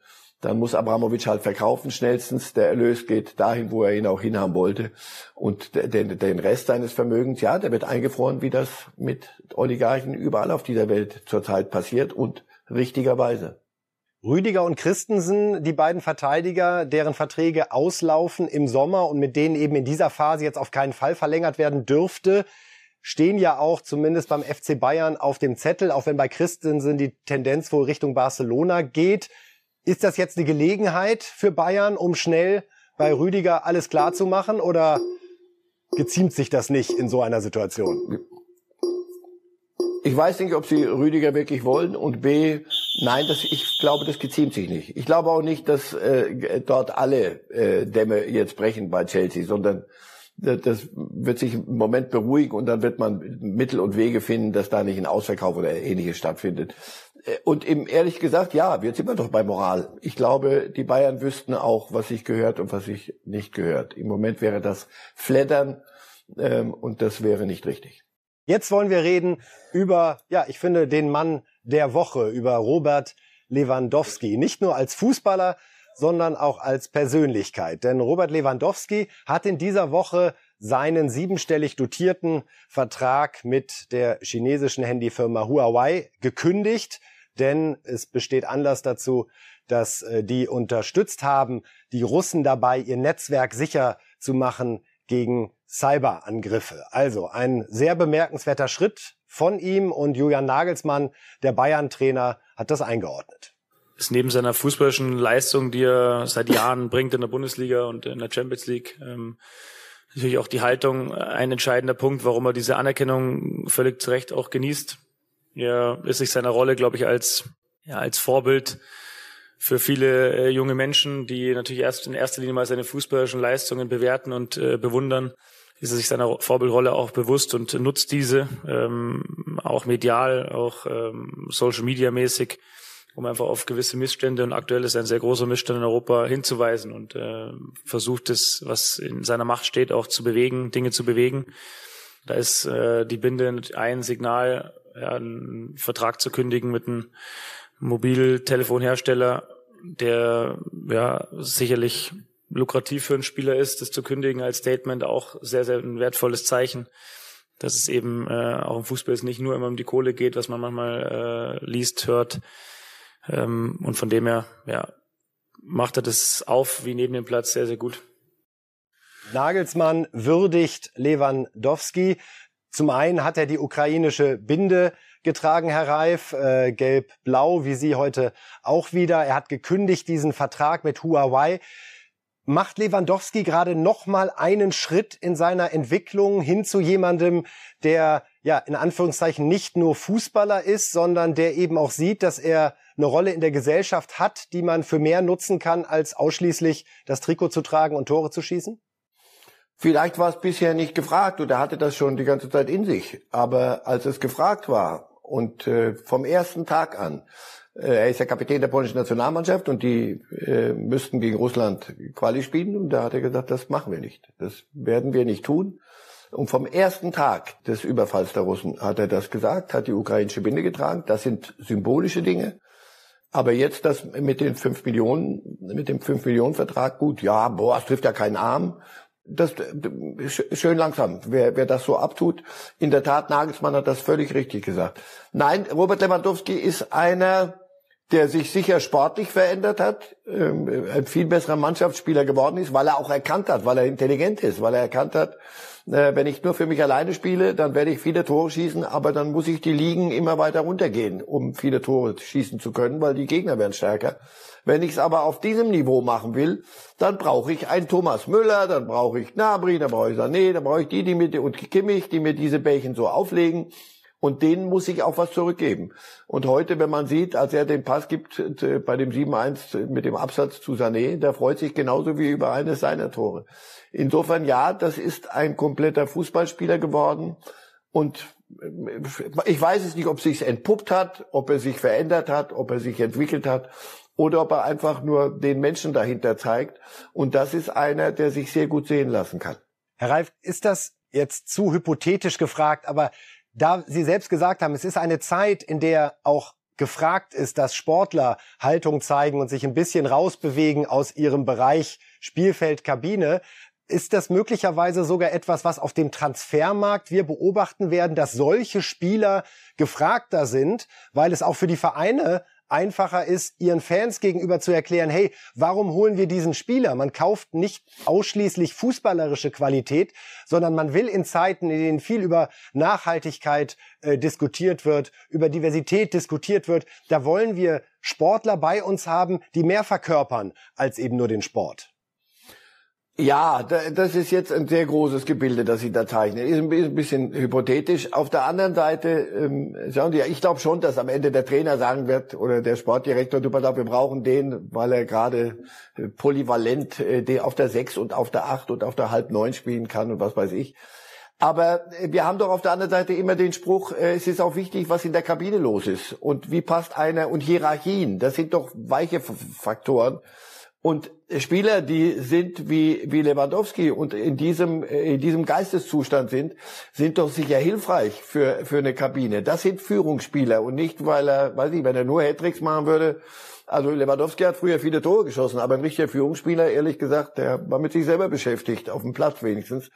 dann muss Abramowitsch halt verkaufen schnellstens. Der Erlös geht dahin, wo er ihn auch hinhaben wollte. Und den, den Rest seines Vermögens, ja, der wird eingefroren, wie das mit Oligarchen überall auf dieser Welt zurzeit passiert und richtigerweise. Rüdiger und Christensen, die beiden Verteidiger, deren Verträge auslaufen im Sommer und mit denen eben in dieser Phase jetzt auf keinen Fall verlängert werden dürfte, stehen ja auch zumindest beim FC Bayern auf dem Zettel, auch wenn bei Christensen die Tendenz wohl Richtung Barcelona geht. Ist das jetzt eine Gelegenheit für Bayern, um schnell bei Rüdiger alles klar zu machen oder geziemt sich das nicht in so einer Situation? Ich weiß nicht, ob sie Rüdiger wirklich wollen und B, nein, das, ich glaube, das geziemt sich nicht. Ich glaube auch nicht, dass äh, dort alle äh, Dämme jetzt brechen bei Chelsea, sondern das wird sich im Moment beruhigen und dann wird man Mittel und Wege finden, dass da nicht ein Ausverkauf oder ähnliches stattfindet. Äh, und eben ehrlich gesagt, ja, jetzt sind wir doch bei Moral. Ich glaube, die Bayern wüssten auch, was sich gehört und was sich nicht gehört. Im Moment wäre das Flattern ähm, und das wäre nicht richtig. Jetzt wollen wir reden über, ja, ich finde, den Mann der Woche, über Robert Lewandowski. Nicht nur als Fußballer, sondern auch als Persönlichkeit. Denn Robert Lewandowski hat in dieser Woche seinen siebenstellig dotierten Vertrag mit der chinesischen Handyfirma Huawei gekündigt, denn es besteht Anlass dazu, dass äh, die unterstützt haben, die Russen dabei, ihr Netzwerk sicher zu machen gegen Cyberangriffe. Also ein sehr bemerkenswerter Schritt von ihm und Julian Nagelsmann, der Bayern-Trainer, hat das eingeordnet. Ist neben seiner fußballischen Leistung, die er seit Jahren bringt in der Bundesliga und in der Champions League, ähm, natürlich auch die Haltung ein entscheidender Punkt, warum er diese Anerkennung völlig zu Recht auch genießt. Er ist sich seiner Rolle, glaube ich, als, ja, als Vorbild für viele äh, junge Menschen, die natürlich erst in erster Linie mal seine fußballerischen Leistungen bewerten und äh, bewundern, ist er sich seiner Vorbildrolle auch bewusst und nutzt diese, ähm, auch medial, auch ähm, Social Media mäßig, um einfach auf gewisse Missstände und aktuell ist ein sehr großer Missstand in Europa hinzuweisen und äh, versucht es, was in seiner Macht steht, auch zu bewegen, Dinge zu bewegen. Da ist äh, die Binde ein Signal, ja, einen Vertrag zu kündigen mit einem Mobiltelefonhersteller, der ja sicherlich lukrativ für einen Spieler ist, das zu kündigen als Statement auch sehr, sehr ein wertvolles Zeichen, dass es eben äh, auch im Fußball es nicht nur immer um die Kohle geht, was man manchmal äh, liest, hört. Ähm, und von dem her, ja, macht er das auf wie neben dem Platz sehr, sehr gut. Nagelsmann würdigt Lewandowski. Zum einen hat er die ukrainische Binde getragen, Herr Reif, äh, gelb-blau, wie Sie heute auch wieder. Er hat gekündigt diesen Vertrag mit Huawei. Macht Lewandowski gerade noch mal einen Schritt in seiner Entwicklung hin zu jemandem, der ja in Anführungszeichen nicht nur Fußballer ist, sondern der eben auch sieht, dass er eine Rolle in der Gesellschaft hat, die man für mehr nutzen kann, als ausschließlich das Trikot zu tragen und Tore zu schießen? Vielleicht war es bisher nicht gefragt oder hatte das schon die ganze Zeit in sich. Aber als es gefragt war und äh, vom ersten Tag an äh, er ist ja Kapitän der polnischen Nationalmannschaft und die äh, müssten gegen Russland Quali spielen. Und da hat er gesagt, das machen wir nicht. Das werden wir nicht tun. Und vom ersten Tag des Überfalls der Russen hat er das gesagt, hat die ukrainische Binde getragen. Das sind symbolische Dinge. Aber jetzt das mit den fünf Millionen, mit dem fünf Millionen Vertrag, gut, ja, boah, es trifft ja keinen Arm. Das schön langsam, wer, wer das so abtut. In der Tat, Nagelsmann hat das völlig richtig gesagt. Nein, Robert Lewandowski ist einer, der sich sicher sportlich verändert hat, ähm, ein viel besserer Mannschaftsspieler geworden ist, weil er auch erkannt hat, weil er intelligent ist, weil er erkannt hat, äh, wenn ich nur für mich alleine spiele, dann werde ich viele Tore schießen, aber dann muss ich die Ligen immer weiter runtergehen, um viele Tore schießen zu können, weil die Gegner werden stärker. Wenn ich es aber auf diesem Niveau machen will, dann brauche ich einen Thomas Müller, dann brauche ich Gnabry, dann brauche ich Sané, dann brauche ich die, die mir und Kimmich, die mir diese Bällchen so auflegen. Und denen muss ich auch was zurückgeben. Und heute, wenn man sieht, als er den Pass gibt äh, bei dem 7-1 mit dem Absatz zu Sané, der freut sich genauso wie über eines seiner Tore. Insofern ja, das ist ein kompletter Fußballspieler geworden. Und äh, ich weiß es nicht, ob sich entpuppt hat, ob er sich verändert hat, ob er sich entwickelt hat oder ob er einfach nur den Menschen dahinter zeigt. Und das ist einer, der sich sehr gut sehen lassen kann. Herr Reif, ist das jetzt zu hypothetisch gefragt, aber da Sie selbst gesagt haben, es ist eine Zeit, in der auch gefragt ist, dass Sportler Haltung zeigen und sich ein bisschen rausbewegen aus ihrem Bereich Spielfeld, Kabine. Ist das möglicherweise sogar etwas, was auf dem Transfermarkt wir beobachten werden, dass solche Spieler gefragter sind, weil es auch für die Vereine einfacher ist, ihren Fans gegenüber zu erklären, hey, warum holen wir diesen Spieler? Man kauft nicht ausschließlich fußballerische Qualität, sondern man will in Zeiten, in denen viel über Nachhaltigkeit äh, diskutiert wird, über Diversität diskutiert wird, da wollen wir Sportler bei uns haben, die mehr verkörpern als eben nur den Sport. Ja, das ist jetzt ein sehr großes Gebilde, das Sie da zeichnen. Ist ein bisschen hypothetisch. Auf der anderen Seite, ähm, sagen Sie, ich glaube schon, dass am Ende der Trainer sagen wird oder der Sportdirektor, du pass auf, wir brauchen den, weil er gerade äh, polyvalent äh, auf der sechs und auf der acht und auf der halb neun spielen kann und was weiß ich. Aber äh, wir haben doch auf der anderen Seite immer den Spruch, äh, es ist auch wichtig, was in der Kabine los ist und wie passt einer und Hierarchien. Das sind doch weiche Faktoren. Und Spieler, die sind wie, wie Lewandowski und in diesem, in diesem Geisteszustand sind, sind doch sicher hilfreich für, für eine Kabine. Das sind Führungsspieler und nicht, weil er, weiß ich, wenn er nur Hattricks machen würde. Also Lewandowski hat früher viele Tore geschossen, aber ein richtiger Führungsspieler, ehrlich gesagt, der war mit sich selber beschäftigt, auf dem Platz wenigstens.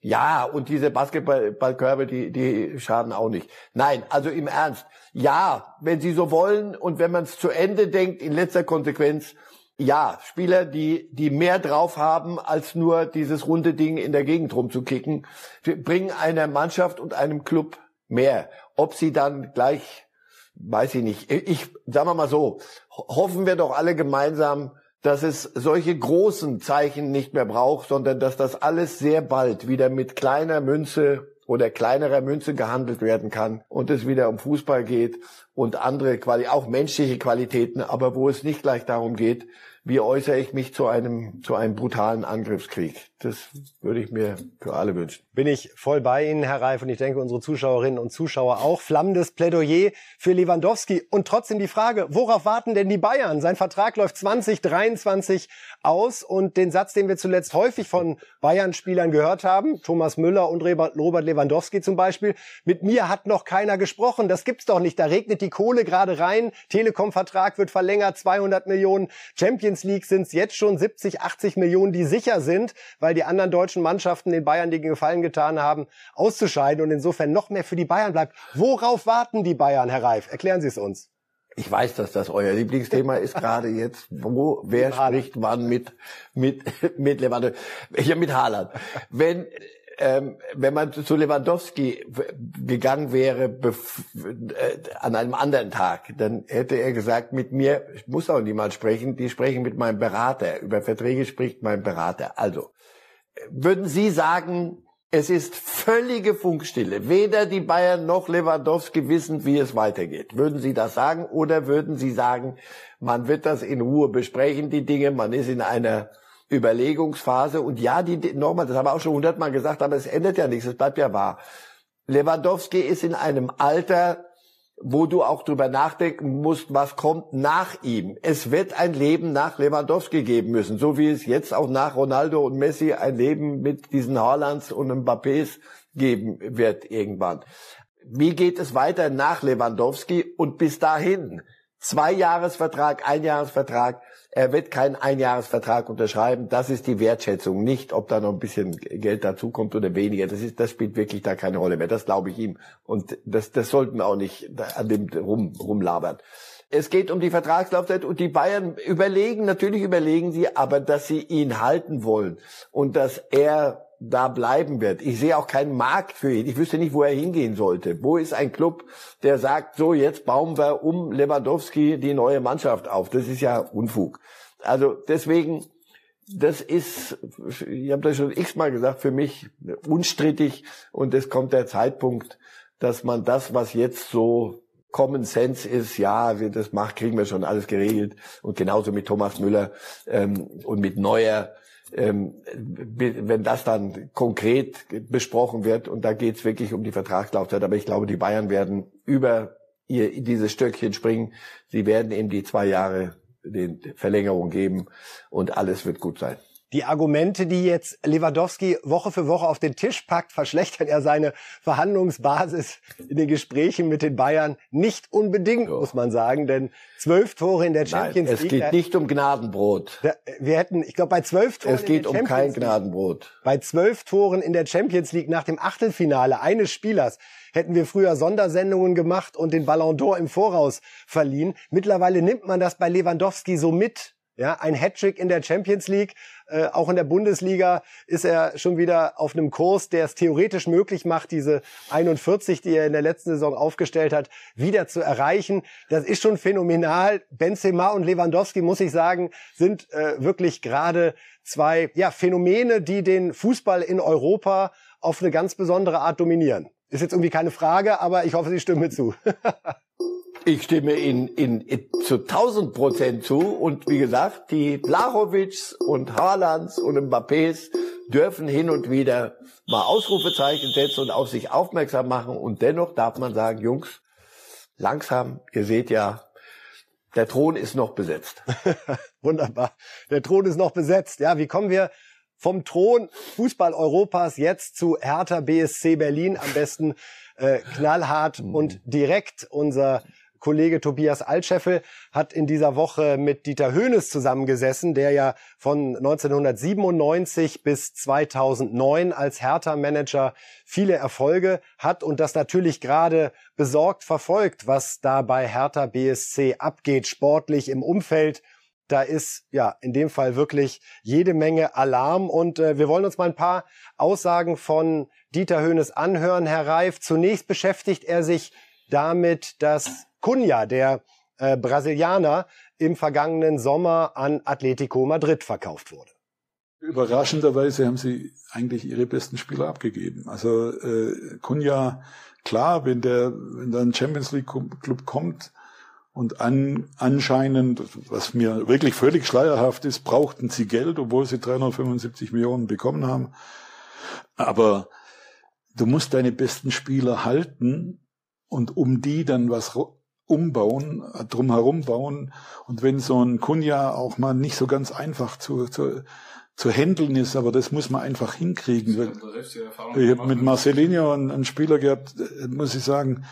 Ja, und diese Basketballkörbe, die, die schaden auch nicht. Nein, also im Ernst. Ja, wenn Sie so wollen und wenn man es zu Ende denkt, in letzter Konsequenz, ja, Spieler, die, die mehr drauf haben, als nur dieses runde Ding in der Gegend rumzukicken, bringen einer Mannschaft und einem Club mehr. Ob sie dann gleich, weiß ich nicht. Ich, sagen wir mal so, hoffen wir doch alle gemeinsam, dass es solche großen Zeichen nicht mehr braucht, sondern dass das alles sehr bald wieder mit kleiner Münze oder kleinerer Münze gehandelt werden kann und es wieder um Fußball geht und andere Quali auch menschliche Qualitäten, aber wo es nicht gleich darum geht, wie äußere ich mich zu einem, zu einem brutalen Angriffskrieg. Das würde ich mir für alle wünschen. Bin ich voll bei Ihnen, Herr Reif, und ich denke, unsere Zuschauerinnen und Zuschauer auch. Flammendes Plädoyer für Lewandowski. Und trotzdem die Frage, worauf warten denn die Bayern? Sein Vertrag läuft 2023 aus und den Satz, den wir zuletzt häufig von Bayern-Spielern gehört haben, Thomas Müller und Robert Lewandowski zum Beispiel, mit mir hat noch keiner gesprochen. Das gibt's doch nicht. Da regnet die Kohle gerade rein. Telekom-Vertrag wird verlängert, 200 Millionen. Champions League sind es jetzt schon 70, 80 Millionen, die sicher sind, weil die anderen deutschen Mannschaften den Bayern den Gefallen getan haben, auszuscheiden und insofern noch mehr für die Bayern bleibt. Worauf warten die Bayern, Herr Reif? Erklären Sie es uns. Ich weiß, dass das euer Lieblingsthema ist gerade jetzt. Wo, wer spricht wann mit, mit, mit Lewandowski? Ja, mit Haaland. Wenn, ähm, wenn man zu Lewandowski gegangen wäre äh, an einem anderen Tag, dann hätte er gesagt, mit mir muss auch niemand sprechen, die sprechen mit meinem Berater. Über Verträge spricht mein Berater. Also, würden Sie sagen, es ist völlige Funkstille. Weder die Bayern noch Lewandowski wissen, wie es weitergeht. Würden Sie das sagen oder würden Sie sagen, man wird das in Ruhe besprechen, die Dinge, man ist in einer Überlegungsphase und ja, die, nochmal, das haben wir auch schon hundertmal gesagt, aber es ändert ja nichts, es bleibt ja wahr. Lewandowski ist in einem Alter, wo du auch drüber nachdenken musst, was kommt nach ihm. Es wird ein Leben nach Lewandowski geben müssen, so wie es jetzt auch nach Ronaldo und Messi ein Leben mit diesen Haalands und Mbappés geben wird irgendwann. Wie geht es weiter nach Lewandowski und bis dahin? Zwei Jahresvertrag, ein Jahresvertrag. Er wird keinen Einjahresvertrag unterschreiben. Das ist die Wertschätzung. Nicht, ob da noch ein bisschen Geld dazukommt oder weniger. Das ist, das spielt wirklich da keine Rolle mehr. Das glaube ich ihm. Und das, das sollten wir auch nicht an dem rum, rumlabern. Es geht um die Vertragslaufzeit und die Bayern überlegen, natürlich überlegen sie, aber dass sie ihn halten wollen und dass er da bleiben wird. Ich sehe auch keinen Markt für ihn. Ich wüsste nicht, wo er hingehen sollte. Wo ist ein Club, der sagt, so jetzt bauen wir um Lewandowski die neue Mannschaft auf? Das ist ja Unfug. Also deswegen, das ist, ich habe das schon x-mal gesagt, für mich unstrittig und es kommt der Zeitpunkt, dass man das, was jetzt so Common Sense ist, ja, das macht, kriegen wir schon alles geregelt. Und genauso mit Thomas Müller ähm, und mit Neuer wenn das dann konkret besprochen wird und da geht es wirklich um die Vertragslaufzeit. Aber ich glaube, die Bayern werden über ihr dieses Stöckchen springen. Sie werden eben die zwei Jahre den Verlängerung geben und alles wird gut sein die Argumente, die jetzt Lewandowski Woche für Woche auf den Tisch packt, verschlechtern er seine Verhandlungsbasis in den Gesprächen mit den Bayern nicht unbedingt, so. muss man sagen, denn zwölf Tore in der Champions Nein, es League. Es geht nicht um Gnadenbrot. Wir hätten, ich glaube, bei zwölf Toren. Es geht um kein Gnadenbrot. Bei zwölf Toren in der Champions League nach dem Achtelfinale eines Spielers hätten wir früher Sondersendungen gemacht und den Ballon d'Or im Voraus verliehen. Mittlerweile nimmt man das bei Lewandowski so mit ja, ein Hattrick in der Champions League, äh, auch in der Bundesliga ist er schon wieder auf einem Kurs, der es theoretisch möglich macht, diese 41, die er in der letzten Saison aufgestellt hat, wieder zu erreichen. Das ist schon phänomenal. Benzema und Lewandowski, muss ich sagen, sind äh, wirklich gerade zwei ja, Phänomene, die den Fußball in Europa auf eine ganz besondere Art dominieren. Ist jetzt irgendwie keine Frage, aber ich hoffe, Sie stimmen mir zu. Ich stimme Ihnen in, in, zu 1000 Prozent zu. Und wie gesagt, die Blachowitschs und Haalands und Mbappés dürfen hin und wieder mal Ausrufezeichen setzen und auf sich aufmerksam machen. Und dennoch darf man sagen, Jungs, langsam, ihr seht ja, der Thron ist noch besetzt. Wunderbar. Der Thron ist noch besetzt. Ja, wie kommen wir vom Thron Fußball Europas jetzt zu Hertha BSC Berlin? Am besten äh, knallhart mhm. und direkt. Unser Kollege Tobias Altscheffel hat in dieser Woche mit Dieter Höhnes zusammengesessen, der ja von 1997 bis 2009 als Hertha-Manager viele Erfolge hat und das natürlich gerade besorgt verfolgt, was da bei Hertha BSC abgeht, sportlich im Umfeld da ist ja in dem Fall wirklich jede Menge Alarm und äh, wir wollen uns mal ein paar Aussagen von Dieter Höhnes anhören, Herr Reif. Zunächst beschäftigt er sich damit, dass Cunha, der äh, Brasilianer, im vergangenen Sommer an Atletico Madrid verkauft wurde. Überraschenderweise haben sie eigentlich ihre besten Spieler abgegeben. Also äh, Kunja, klar, wenn der, wenn da ein Champions League Club kommt und an, anscheinend, was mir wirklich völlig schleierhaft ist, brauchten sie Geld, obwohl sie 375 Millionen bekommen haben. Aber du musst deine besten Spieler halten und um die dann was umbauen, drumherum bauen. Und wenn so ein Kunja auch mal nicht so ganz einfach zu, zu, zu handeln ist, aber das muss man einfach hinkriegen. ich habe mit Marcelinho einen, einen Spieler gehabt, äh, muss ich sagen,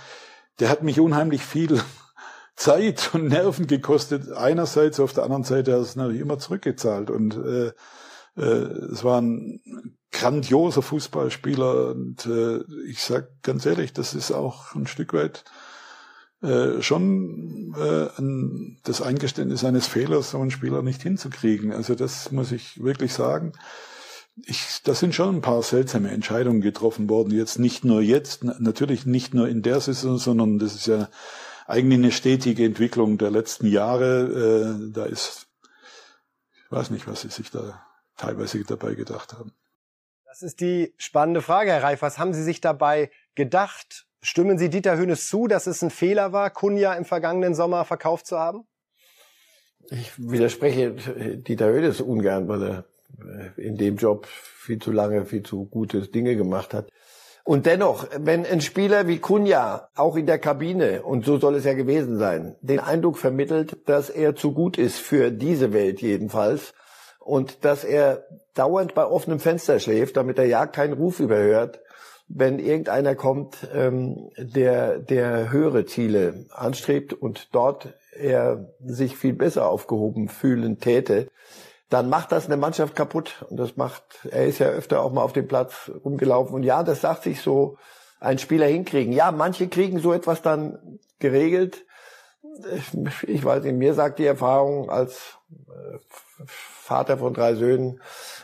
der hat mich unheimlich viel Zeit und Nerven gekostet. Einerseits, auf der anderen Seite hat es natürlich immer zurückgezahlt. Und äh, äh, es war ein grandioser Fußballspieler. Und äh, ich sag ganz ehrlich, das ist auch ein Stück weit äh, schon äh, ein, das Eingeständnis eines Fehlers, so einen Spieler nicht hinzukriegen. Also das muss ich wirklich sagen. Ich, da sind schon ein paar seltsame Entscheidungen getroffen worden. Jetzt nicht nur jetzt, natürlich nicht nur in der Saison, sondern das ist ja eigentlich eine stetige Entwicklung der letzten Jahre. Äh, da ist, ich weiß nicht, was sie sich da teilweise dabei gedacht haben. Das ist die spannende Frage, Herr Reif. Was haben Sie sich dabei gedacht? Stimmen Sie Dieter Hönes zu, dass es ein Fehler war, Kunja im vergangenen Sommer verkauft zu haben? Ich widerspreche Dieter Hönes ungern, weil er äh, in dem Job viel zu lange, viel zu gute Dinge gemacht hat. Und dennoch, wenn ein Spieler wie Kunja auch in der Kabine, und so soll es ja gewesen sein, den Eindruck vermittelt, dass er zu gut ist für diese Welt jedenfalls und dass er dauernd bei offenem Fenster schläft, damit er ja keinen Ruf überhört, wenn irgendeiner kommt, ähm, der, der höhere Ziele anstrebt und dort er sich viel besser aufgehoben fühlen täte, dann macht das eine Mannschaft kaputt. Und das macht, er ist ja öfter auch mal auf dem Platz rumgelaufen. Und ja, das sagt sich so, ein Spieler hinkriegen. Ja, manche kriegen so etwas dann geregelt. Ich weiß nicht, mir sagt die Erfahrung als äh, Vater von drei Söhnen,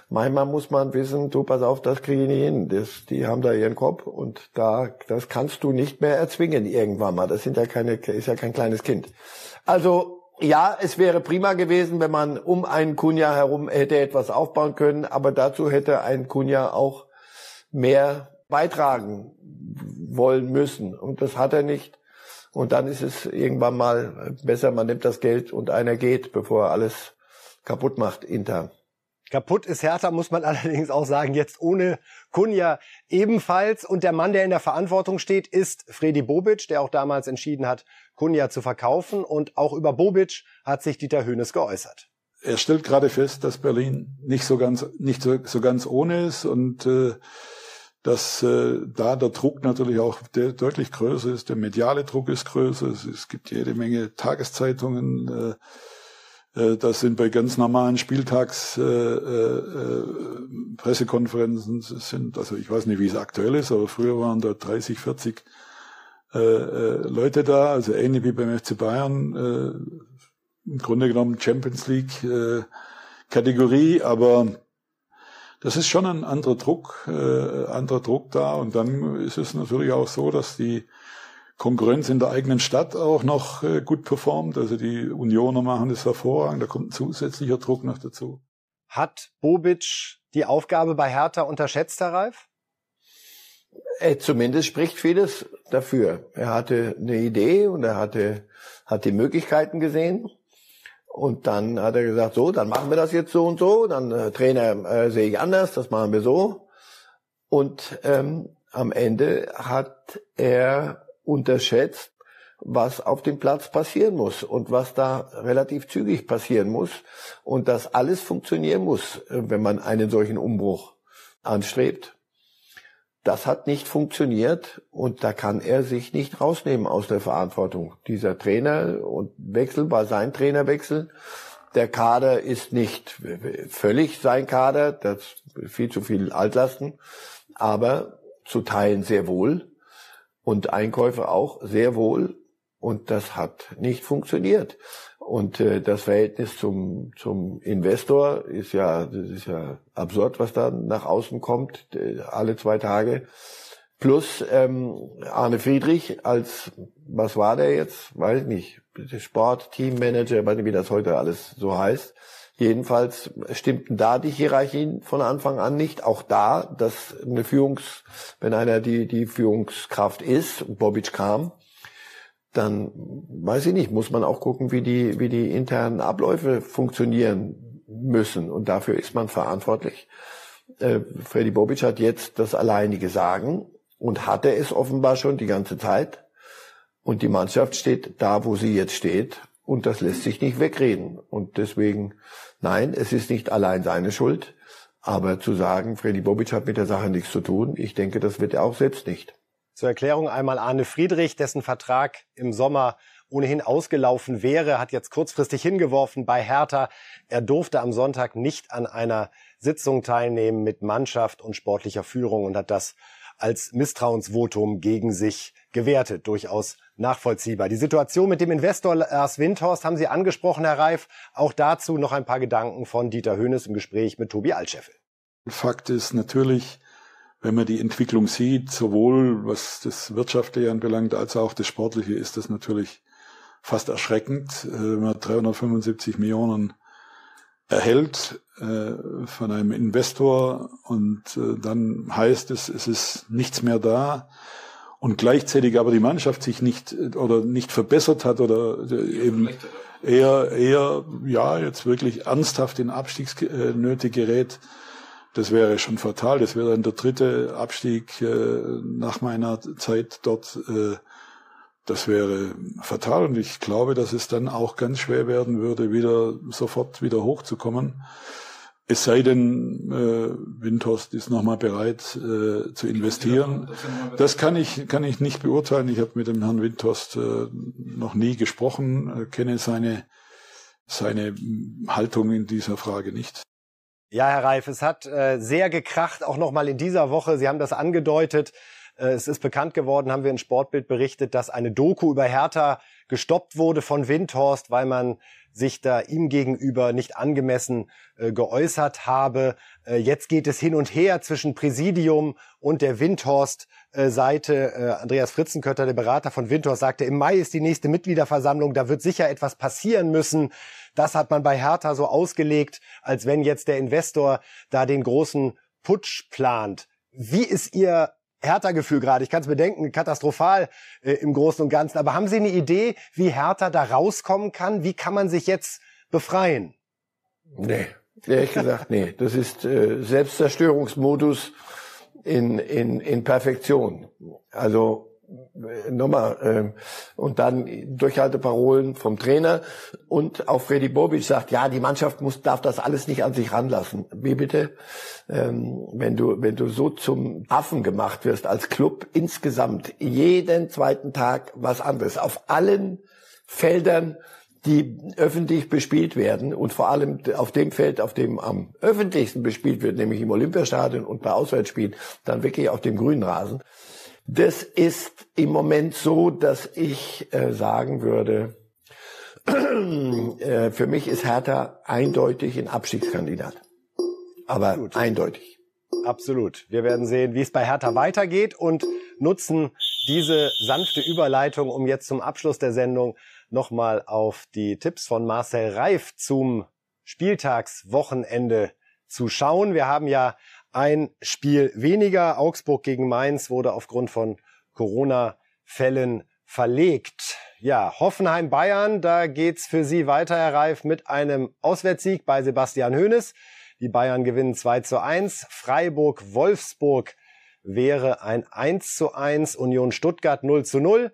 manchmal muss man wissen, du pass auf, das kriege ich nicht hin. Das, die haben da ihren Kopf und da, das kannst du nicht mehr erzwingen irgendwann mal. Das sind ja keine, ist ja kein kleines Kind. Also, ja, es wäre prima gewesen, wenn man um einen Kunja herum hätte etwas aufbauen können, aber dazu hätte ein Kunja auch mehr beitragen wollen müssen. Und das hat er nicht. Und dann ist es irgendwann mal besser, man nimmt das Geld und einer geht, bevor alles kaputt macht intern. Kaputt ist Hertha, muss man allerdings auch sagen, jetzt ohne Kunja ebenfalls. Und der Mann, der in der Verantwortung steht, ist Fredi Bobic, der auch damals entschieden hat, Kunja zu verkaufen. Und auch über Bobic hat sich Dieter Hönes geäußert. Er stellt gerade fest, dass Berlin nicht so ganz, nicht so, so ganz ohne ist und äh, dass äh, da der Druck natürlich auch der, deutlich größer ist. Der mediale Druck ist größer. Es, es gibt jede Menge Tageszeitungen. Äh, das sind bei ganz normalen Spieltags äh, äh, sind, also ich weiß nicht, wie es aktuell ist, aber früher waren da 30, 40 äh, äh, Leute da, also ähnlich wie beim FC Bayern, äh, im Grunde genommen Champions League äh, Kategorie, aber das ist schon ein anderer Druck, äh, anderer Druck da und dann ist es natürlich auch so, dass die Konkurrenz in der eigenen Stadt auch noch äh, gut performt. Also die Unioner machen das hervorragend, da kommt ein zusätzlicher Druck noch dazu. Hat Bobic die Aufgabe bei Hertha unterschätzt, Herr Reif? Äh, zumindest spricht vieles dafür. Er hatte eine Idee und er hatte, hat die Möglichkeiten gesehen. Und dann hat er gesagt, so, dann machen wir das jetzt so und so. Dann äh, Trainer äh, sehe ich anders, das machen wir so. Und ähm, am Ende hat er unterschätzt, was auf dem Platz passieren muss und was da relativ zügig passieren muss und dass alles funktionieren muss, äh, wenn man einen solchen Umbruch anstrebt. Das hat nicht funktioniert und da kann er sich nicht rausnehmen aus der Verantwortung. Dieser Trainer und Wechsel war sein Trainerwechsel. Der Kader ist nicht völlig sein Kader, das viel zu viel Altlasten, aber zu Teilen sehr wohl und Einkäufe auch sehr wohl. Und das hat nicht funktioniert. Und äh, das Verhältnis zum, zum Investor ist ja, das ist ja absurd, was da nach außen kommt, äh, alle zwei Tage. Plus ähm, Arne Friedrich als, was war der jetzt? Weiß ich nicht, Sport, Teammanager, weiß nicht, wie das heute alles so heißt. Jedenfalls stimmten da die Hierarchien von Anfang an nicht. Auch da, dass eine Führungs, wenn einer die, die Führungskraft ist, Bobic kam, dann weiß ich nicht, muss man auch gucken, wie die, wie die internen Abläufe funktionieren müssen. Und dafür ist man verantwortlich. Äh, Freddy Bobic hat jetzt das alleinige Sagen und hatte es offenbar schon die ganze Zeit. Und die Mannschaft steht da, wo sie jetzt steht. Und das lässt sich nicht wegreden. Und deswegen, nein, es ist nicht allein seine Schuld. Aber zu sagen, Freddy Bobic hat mit der Sache nichts zu tun, ich denke, das wird er auch selbst nicht. Zur Erklärung einmal Arne Friedrich, dessen Vertrag im Sommer ohnehin ausgelaufen wäre, hat jetzt kurzfristig hingeworfen bei Hertha. Er durfte am Sonntag nicht an einer Sitzung teilnehmen mit Mannschaft und sportlicher Führung und hat das als Misstrauensvotum gegen sich gewertet. Durchaus nachvollziehbar. Die Situation mit dem Investor Lars Windhorst haben Sie angesprochen, Herr Reif. Auch dazu noch ein paar Gedanken von Dieter Höhnes im Gespräch mit Tobi Altscheffel. Fakt ist natürlich, wenn man die Entwicklung sieht, sowohl was das Wirtschaftliche anbelangt, als auch das Sportliche, ist das natürlich fast erschreckend. Äh, wenn man 375 Millionen erhält äh, von einem Investor und äh, dann heißt es, es ist nichts mehr da und gleichzeitig aber die Mannschaft sich nicht oder nicht verbessert hat oder äh, eben eher eher ja jetzt wirklich ernsthaft in Abstiegsnöte gerät, das wäre schon fatal. Das wäre dann der dritte Abstieg äh, nach meiner Zeit dort. Äh, das wäre fatal und ich glaube, dass es dann auch ganz schwer werden würde, wieder sofort wieder hochzukommen. Es sei denn, äh, Windhorst ist nochmal bereit äh, zu investieren. Das kann ich, kann ich nicht beurteilen. Ich habe mit dem Herrn Windhorst äh, noch nie gesprochen, äh, kenne seine, seine Haltung in dieser Frage nicht. Ja, Herr Reif, es hat äh, sehr gekracht, auch nochmal in dieser Woche. Sie haben das angedeutet. Äh, es ist bekannt geworden, haben wir in Sportbild berichtet, dass eine Doku über Hertha gestoppt wurde von Windhorst, weil man sich da ihm gegenüber nicht angemessen äh, geäußert habe. Äh, jetzt geht es hin und her zwischen Präsidium und der Windhorst-Seite. Andreas Fritzenkötter, der Berater von Windhorst, sagte, im Mai ist die nächste Mitgliederversammlung, da wird sicher etwas passieren müssen. Das hat man bei Hertha so ausgelegt, als wenn jetzt der Investor da den großen Putsch plant. Wie ist Ihr Hertha-Gefühl gerade. Ich kann es bedenken, katastrophal äh, im Großen und Ganzen. Aber haben Sie eine Idee, wie Hertha da rauskommen kann? Wie kann man sich jetzt befreien? Nee, ehrlich gesagt, nee. Das ist äh, Selbstzerstörungsmodus in, in, in Perfektion. Also nochmal, äh, und dann Durchhalteparolen vom Trainer und auch Freddy Bobic sagt, ja, die Mannschaft muss, darf das alles nicht an sich ranlassen. Wie bitte? Ähm, wenn du, wenn du so zum Affen gemacht wirst als Club insgesamt, jeden zweiten Tag was anderes, auf allen Feldern, die öffentlich bespielt werden und vor allem auf dem Feld, auf dem am öffentlichsten bespielt wird, nämlich im Olympiastadion und bei Auswärtsspielen, dann wirklich auf dem grünen Rasen das ist im Moment so, dass ich äh, sagen würde, äh, für mich ist Hertha eindeutig ein Abstiegskandidat. Aber Absolut. eindeutig. Absolut. Wir werden sehen, wie es bei Hertha weitergeht und nutzen diese sanfte Überleitung, um jetzt zum Abschluss der Sendung nochmal auf die Tipps von Marcel Reif zum Spieltagswochenende zu schauen. Wir haben ja ein Spiel weniger. Augsburg gegen Mainz wurde aufgrund von Corona-Fällen verlegt. Ja, Hoffenheim Bayern, da geht's für Sie weiter, Herr Reif, mit einem Auswärtssieg bei Sebastian Hoeneß. Die Bayern gewinnen 2 zu 1. Freiburg Wolfsburg wäre ein 1 zu 1. Union Stuttgart 0 zu 0.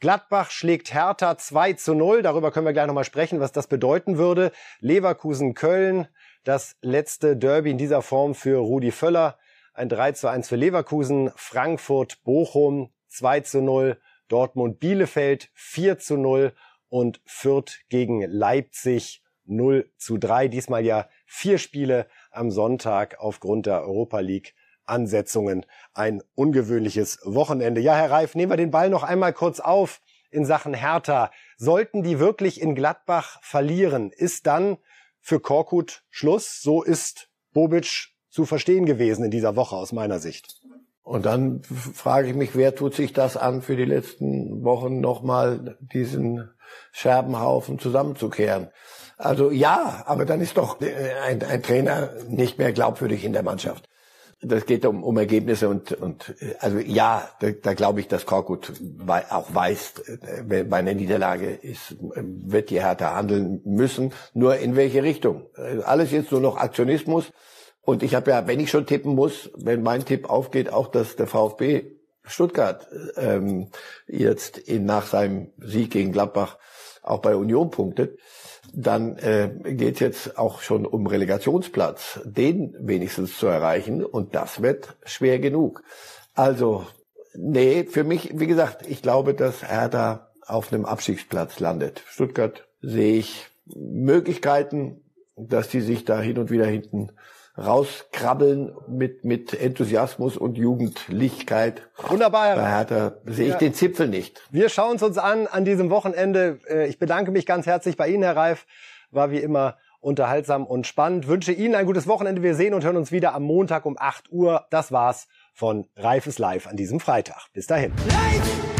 Gladbach schlägt Hertha 2 zu 0. Darüber können wir gleich nochmal sprechen, was das bedeuten würde. Leverkusen Köln das letzte Derby in dieser Form für Rudi Völler. Ein 3 zu 1 für Leverkusen, Frankfurt, Bochum 2 zu 0, Dortmund, Bielefeld 4 zu 0 und Fürth gegen Leipzig 0 zu 3. Diesmal ja vier Spiele am Sonntag aufgrund der Europa League Ansetzungen. Ein ungewöhnliches Wochenende. Ja, Herr Reif, nehmen wir den Ball noch einmal kurz auf in Sachen Hertha. Sollten die wirklich in Gladbach verlieren, ist dann für Korkut Schluss. So ist Bobic zu verstehen gewesen in dieser Woche aus meiner Sicht. Und dann frage ich mich, wer tut sich das an, für die letzten Wochen nochmal diesen Scherbenhaufen zusammenzukehren? Also ja, aber dann ist doch äh, ein, ein Trainer nicht mehr glaubwürdig in der Mannschaft. Das geht um, um Ergebnisse und, und also ja, da, da glaube ich, dass Korkut auch weiß, äh, bei einer Niederlage ist, wird die Hertha handeln müssen. Nur in welche Richtung? Alles jetzt nur noch Aktionismus. Und ich habe ja, wenn ich schon tippen muss, wenn mein Tipp aufgeht, auch, dass der VfB Stuttgart ähm, jetzt in, nach seinem Sieg gegen Gladbach auch bei Union punktet, dann äh, geht jetzt auch schon um Relegationsplatz, den wenigstens zu erreichen. Und das wird schwer genug. Also, nee, für mich, wie gesagt, ich glaube, dass Hertha auf einem Abstiegsplatz landet. Stuttgart sehe ich Möglichkeiten, dass die sich da hin und wieder hinten rauskrabbeln mit, mit Enthusiasmus und Jugendlichkeit. Wunderbar. Bei Hertha sehe ich ja. den Zipfel nicht. Wir schauen es uns an an diesem Wochenende. Äh, ich bedanke mich ganz herzlich bei Ihnen, Herr Reif. War wie immer unterhaltsam und spannend. Wünsche Ihnen ein gutes Wochenende. Wir sehen und hören uns wieder am Montag um 8 Uhr. Das war's von Reifes Live an diesem Freitag. Bis dahin. Live!